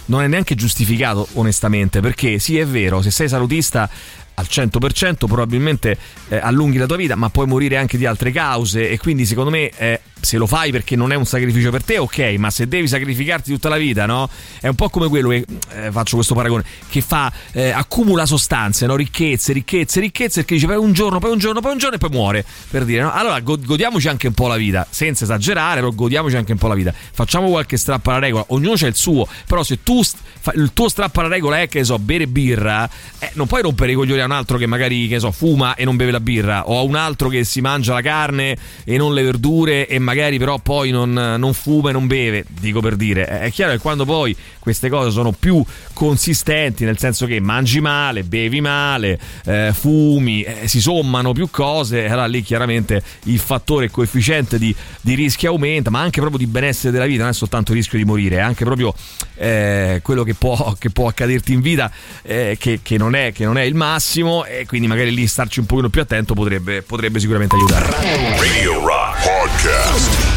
non è neanche giustificato, onestamente, perché sì, è vero, se sei salutista al 100% probabilmente eh, allunghi la tua vita ma puoi morire anche di altre cause e quindi secondo me eh, se lo fai perché non è un sacrificio per te ok ma se devi sacrificarti tutta la vita no? È un po' come quello che eh, faccio questo paragone che fa eh, accumula sostanze no? ricchezze ricchezze ricchezze e che dice poi un giorno poi un giorno poi un giorno e poi muore per dire no? Allora go- godiamoci anche un po' la vita senza esagerare però godiamoci anche un po' la vita. Facciamo qualche strappo alla regola ognuno c'ha il suo però se tu il tuo strappo alla regola è che so bere birra eh, non puoi rompere i coglioni a un altro che magari che so fuma e non beve la birra o a un altro che si mangia la carne e non le verdure e magari però poi non, non fuma e non beve dico per dire è chiaro che quando poi queste cose sono più consistenti nel senso che mangi male bevi male eh, fumi eh, si sommano più cose allora lì chiaramente il fattore coefficiente di, di rischio aumenta ma anche proprio di benessere della vita non è soltanto il rischio di morire è anche proprio eh, quello che può, che può accaderti in vita eh, che, che non è, che non è il massimo e quindi magari lì starci un pochino più attento potrebbe, potrebbe sicuramente aiutare Radio Rock Podcast. podcast.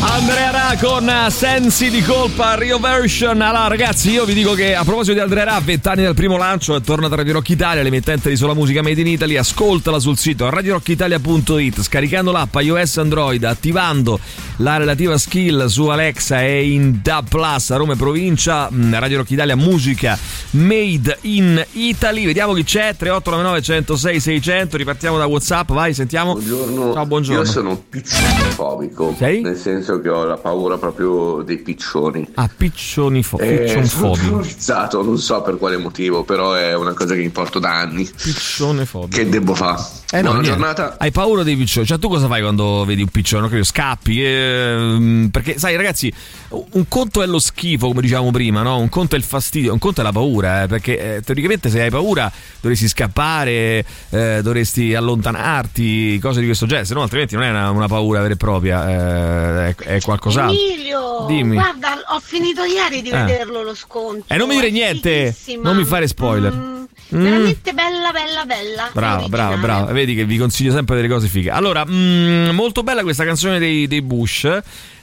Andrea con Sensi di colpa Rio Version allora ragazzi io vi dico che a proposito di Andrea Ra 20 anni dal primo lancio è tornata Radio Rock Italia l'emittente di sola musica made in Italy. Ascoltala sul sito radiorockitalia.it scaricando l'app iOS Android attivando la relativa skill su Alexa e in DAB Plus a Roma e provincia. Mm, Radio Rock Italia musica made in Italy. Vediamo chi c'è. 3899 106 600 ripartiamo da Whatsapp. Vai sentiamo. Buongiorno. ciao buongiorno. Io sono piccionifobico. Nel senso che ho la paura proprio dei piccioni. ah piccioni fo- Eh, sono terrorizzato, non so per quale motivo, però è una cosa che mi porto da anni. Piccione fobico. Che devo fare? Eh no, Buona niente. giornata. Hai paura dei piccioni? Cioè, tu cosa fai quando vedi un piccione? Credo, scappi. ehm, perché, sai, ragazzi, un conto è lo schifo, come dicevamo prima, no? Un conto è il fastidio, un conto è la paura. eh, perché eh, teoricamente, se hai paura, dovresti scappare, eh, dovresti allontanarti, cose di questo genere. Se no, altrimenti non è una, una paura vera e propria, eh, è, qualcos'altro. Emilio, Dimmi. guarda, ho finito ieri di Eh. vederlo lo scontro. E non mi dire niente, non mi fare spoiler. Mm, Mm. Veramente bella, bella, bella. Brava, brava, brava. Vedi che vi consiglio sempre delle cose fighe. Allora, mm, molto bella questa canzone dei, dei Bush.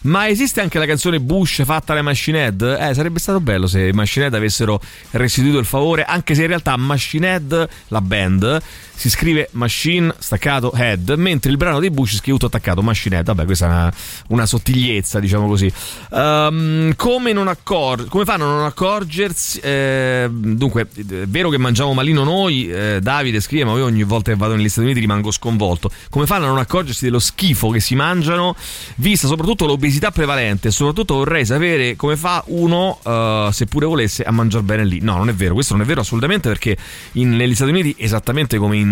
Ma esiste anche la canzone Bush fatta alle Machine Head? Eh, sarebbe stato bello se i Machine Head avessero restituito il favore, anche se in realtà Machine Head, la band, si scrive Machine staccato Head, mentre il brano dei Bush è scritto attaccato Machine Head. Vabbè, questa è una, una sottigliezza, diciamo così. Ehm, come, accor- come fanno a non accorgersi? eh, dunque, è vero che mangiamo malino noi, eh, Davide scrive, ma io ogni volta che vado negli Stati Uniti rimango sconvolto. Come fanno a non accorgersi dello schifo che si mangiano, vista soprattutto l'obesità prevalente? Soprattutto vorrei sapere come fa uno, eh, se pure volesse, a mangiare bene lì. No, non è vero, questo non è vero assolutamente perché in- negli Stati Uniti, esattamente come in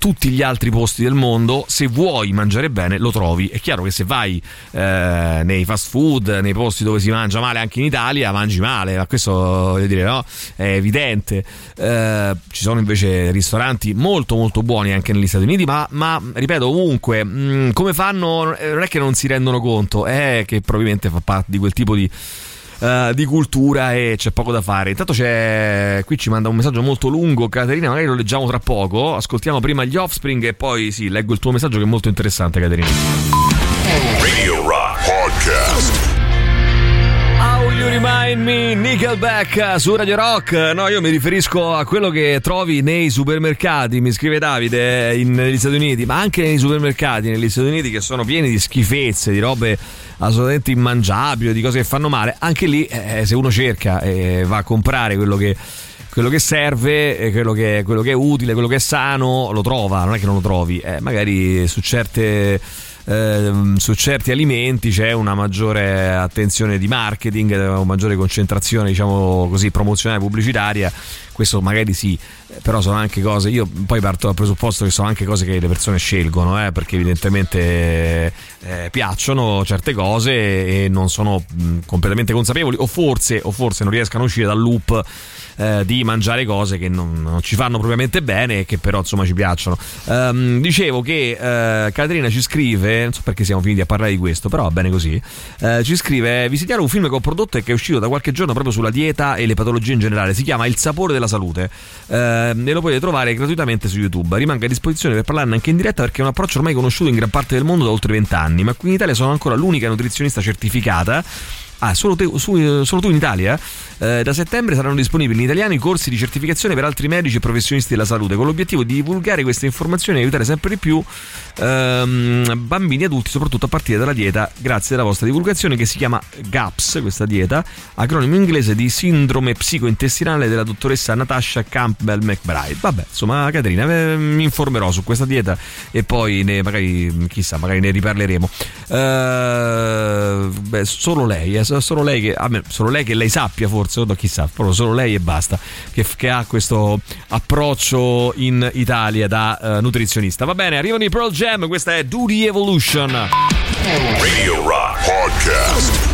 tutti gli altri posti del mondo, se vuoi mangiare bene lo trovi. È chiaro che se vai eh, nei fast food, nei posti dove si mangia male anche in Italia, mangi male, ma questo voglio dire, no? È evidente. Eh, ci sono invece ristoranti molto molto buoni anche negli Stati Uniti, ma, ma, ripeto, ovunque, mh, come fanno? Eh, Non è che non si rendono conto, è che probabilmente fa parte di quel tipo di eh, di cultura e c'è poco da fare. Intanto c'è. Qui ci manda un messaggio molto lungo. Caterina, magari lo leggiamo tra poco. Ascoltiamo prima gli offspring e poi sì, leggo il tuo messaggio che è molto interessante, Caterina. Radio Rock Podcast. How You Remind Me, Nickelback su Radio Rock. No, io mi riferisco a quello che trovi nei supermercati, mi scrive Davide, in- negli Stati Uniti, ma anche nei supermercati negli Stati Uniti che sono pieni di schifezze, di robe assolutamente immangiabili, di cose che fanno male. Anche lì, eh, se uno cerca e va a comprare quello che quello che serve, eh, quello che, quello che è utile, quello che è sano, lo trova, non è che non lo trovi. Eh, magari su certe. ehm, su certi alimenti c'è una maggiore attenzione di marketing, una maggiore concentrazione, diciamo così, promozionale pubblicitaria. Questo magari sì, però sono anche cose. Io poi parto dal presupposto che sono anche cose che le persone scelgono, eh, perché evidentemente eh, piacciono certe cose e non sono mh, completamente consapevoli, o forse, o forse non riescano a uscire dal loop eh, di mangiare cose che non, non ci fanno propriamente bene e che però insomma ci piacciono. Ehm, dicevo che eh, Caterina ci scrive, non so perché siamo finiti a parlare di questo, però va bene così. eh, ci scrive: Visitiamo un film che ho prodotto e che è uscito da qualche giorno proprio sulla dieta e le patologie in generale. Si chiama Il sapore della salute ehm, e lo potete trovare gratuitamente su YouTube. Rimanga a disposizione per parlarne anche in diretta perché è un approccio ormai conosciuto in gran parte del mondo da oltre 20 anni. Ma qui in Italia sono ancora l'unica nutrizionista certificata. Ah, solo, te- su- solo tu in Italia? Eh, da settembre saranno disponibili in italiano i corsi di certificazione per altri medici e professionisti della salute, con l'obiettivo di divulgare queste informazioni e aiutare sempre di più ehm, bambini e adulti, soprattutto a partire dalla dieta, grazie alla vostra divulgazione che si chiama GAPS, questa dieta, acronimo inglese di sindrome psicointestinale della dottoressa Natasha Campbell McBride. Vabbè, insomma, Caterina, eh, mi informerò su questa dieta e poi ne, magari, chissà, magari ne riparleremo. Eh, beh, solo lei, eh, solo lei che, me- solo lei che lei sappia forse, no, chissà, proprio solo lei e basta, che, che ha questo approccio in Italia da eh, nutrizionista. Va bene, arrivano i Pearl Jam, questa è Duty Evolution. Radio Rock Podcast.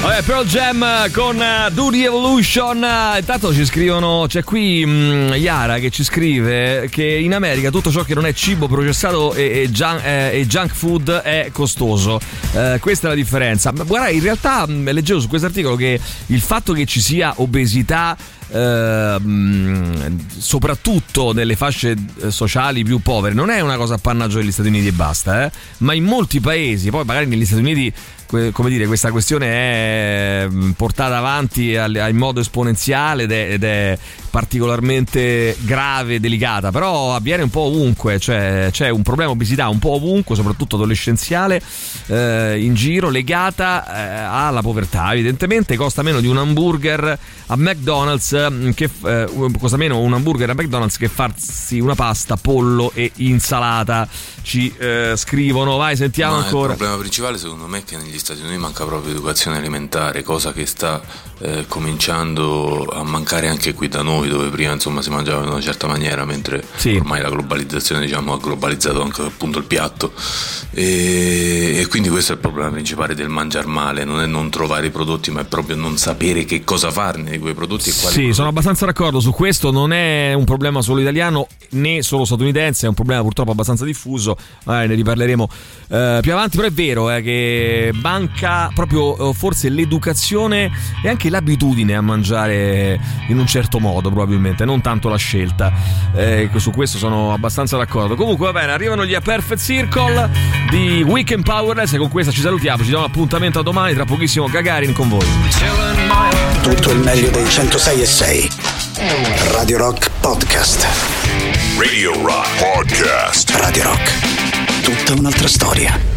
Vabbè, Pearl Jam con uh, Duty Evolution. Uh, intanto ci scrivono, c'è qui mm, Yara che ci scrive che in America tutto ciò che non è cibo processato e, e junk, eh, e junk food è costoso. Eh, questa è la differenza. Ma guarda, in realtà mm, leggevo su questo articolo che il fatto che ci sia obesità ehm, soprattutto nelle fasce eh, sociali più povere non è una cosa appannaggio degli Stati Uniti e basta, eh? ma in molti paesi, poi magari negli Stati Uniti come dire, questa questione è mm, portata avanti in modo esponenziale ed è, ed è particolarmente grave e delicata, però avviene un po' ovunque, cioè c'è un problema obesità un po' ovunque, soprattutto adolescenziale, eh, in giro, legata eh, alla povertà. Evidentemente costa meno di un hamburger a McDonald's, mm, che, eh, costa meno un hamburger a McDonald's che farsi una pasta, pollo e insalata. Ci eh, scrivono, vai, sentiamo Ma ancora. Il problema principale secondo me è che negli Stati Uniti manca proprio educazione alimentare, cosa che sta eh, cominciando a mancare anche qui da noi, dove prima insomma si mangiava in una certa maniera, mentre ormai la globalizzazione diciamo, ha globalizzato anche appunto il piatto. E, e quindi questo è il problema principale del mangiare male, non è non trovare i prodotti, ma è proprio non sapere che cosa farne di quei prodotti e quali Sì, sono abbastanza d'accordo su questo. Non è un problema solo italiano né solo statunitense, è un problema purtroppo abbastanza diffuso. Magari ne riparleremo eh, più avanti. Però è vero eh, che manca proprio eh, forse l'educazione e anche l'abitudine a mangiare in un certo modo, probabilmente, non tanto la scelta. Eh, su questo sono abbastanza d'accordo. Comunque, va bene, arrivano gli A Perfect Circle di Weekend Powerless e con questa ci salutiamo. Ci diamo appuntamento a domani, tra pochissimo Gagarin con voi. Tutto il meglio dei 106 e 6. Radio Rock Podcast. Radio Rock Podcast. Radio Rock. Tutta un'altra storia.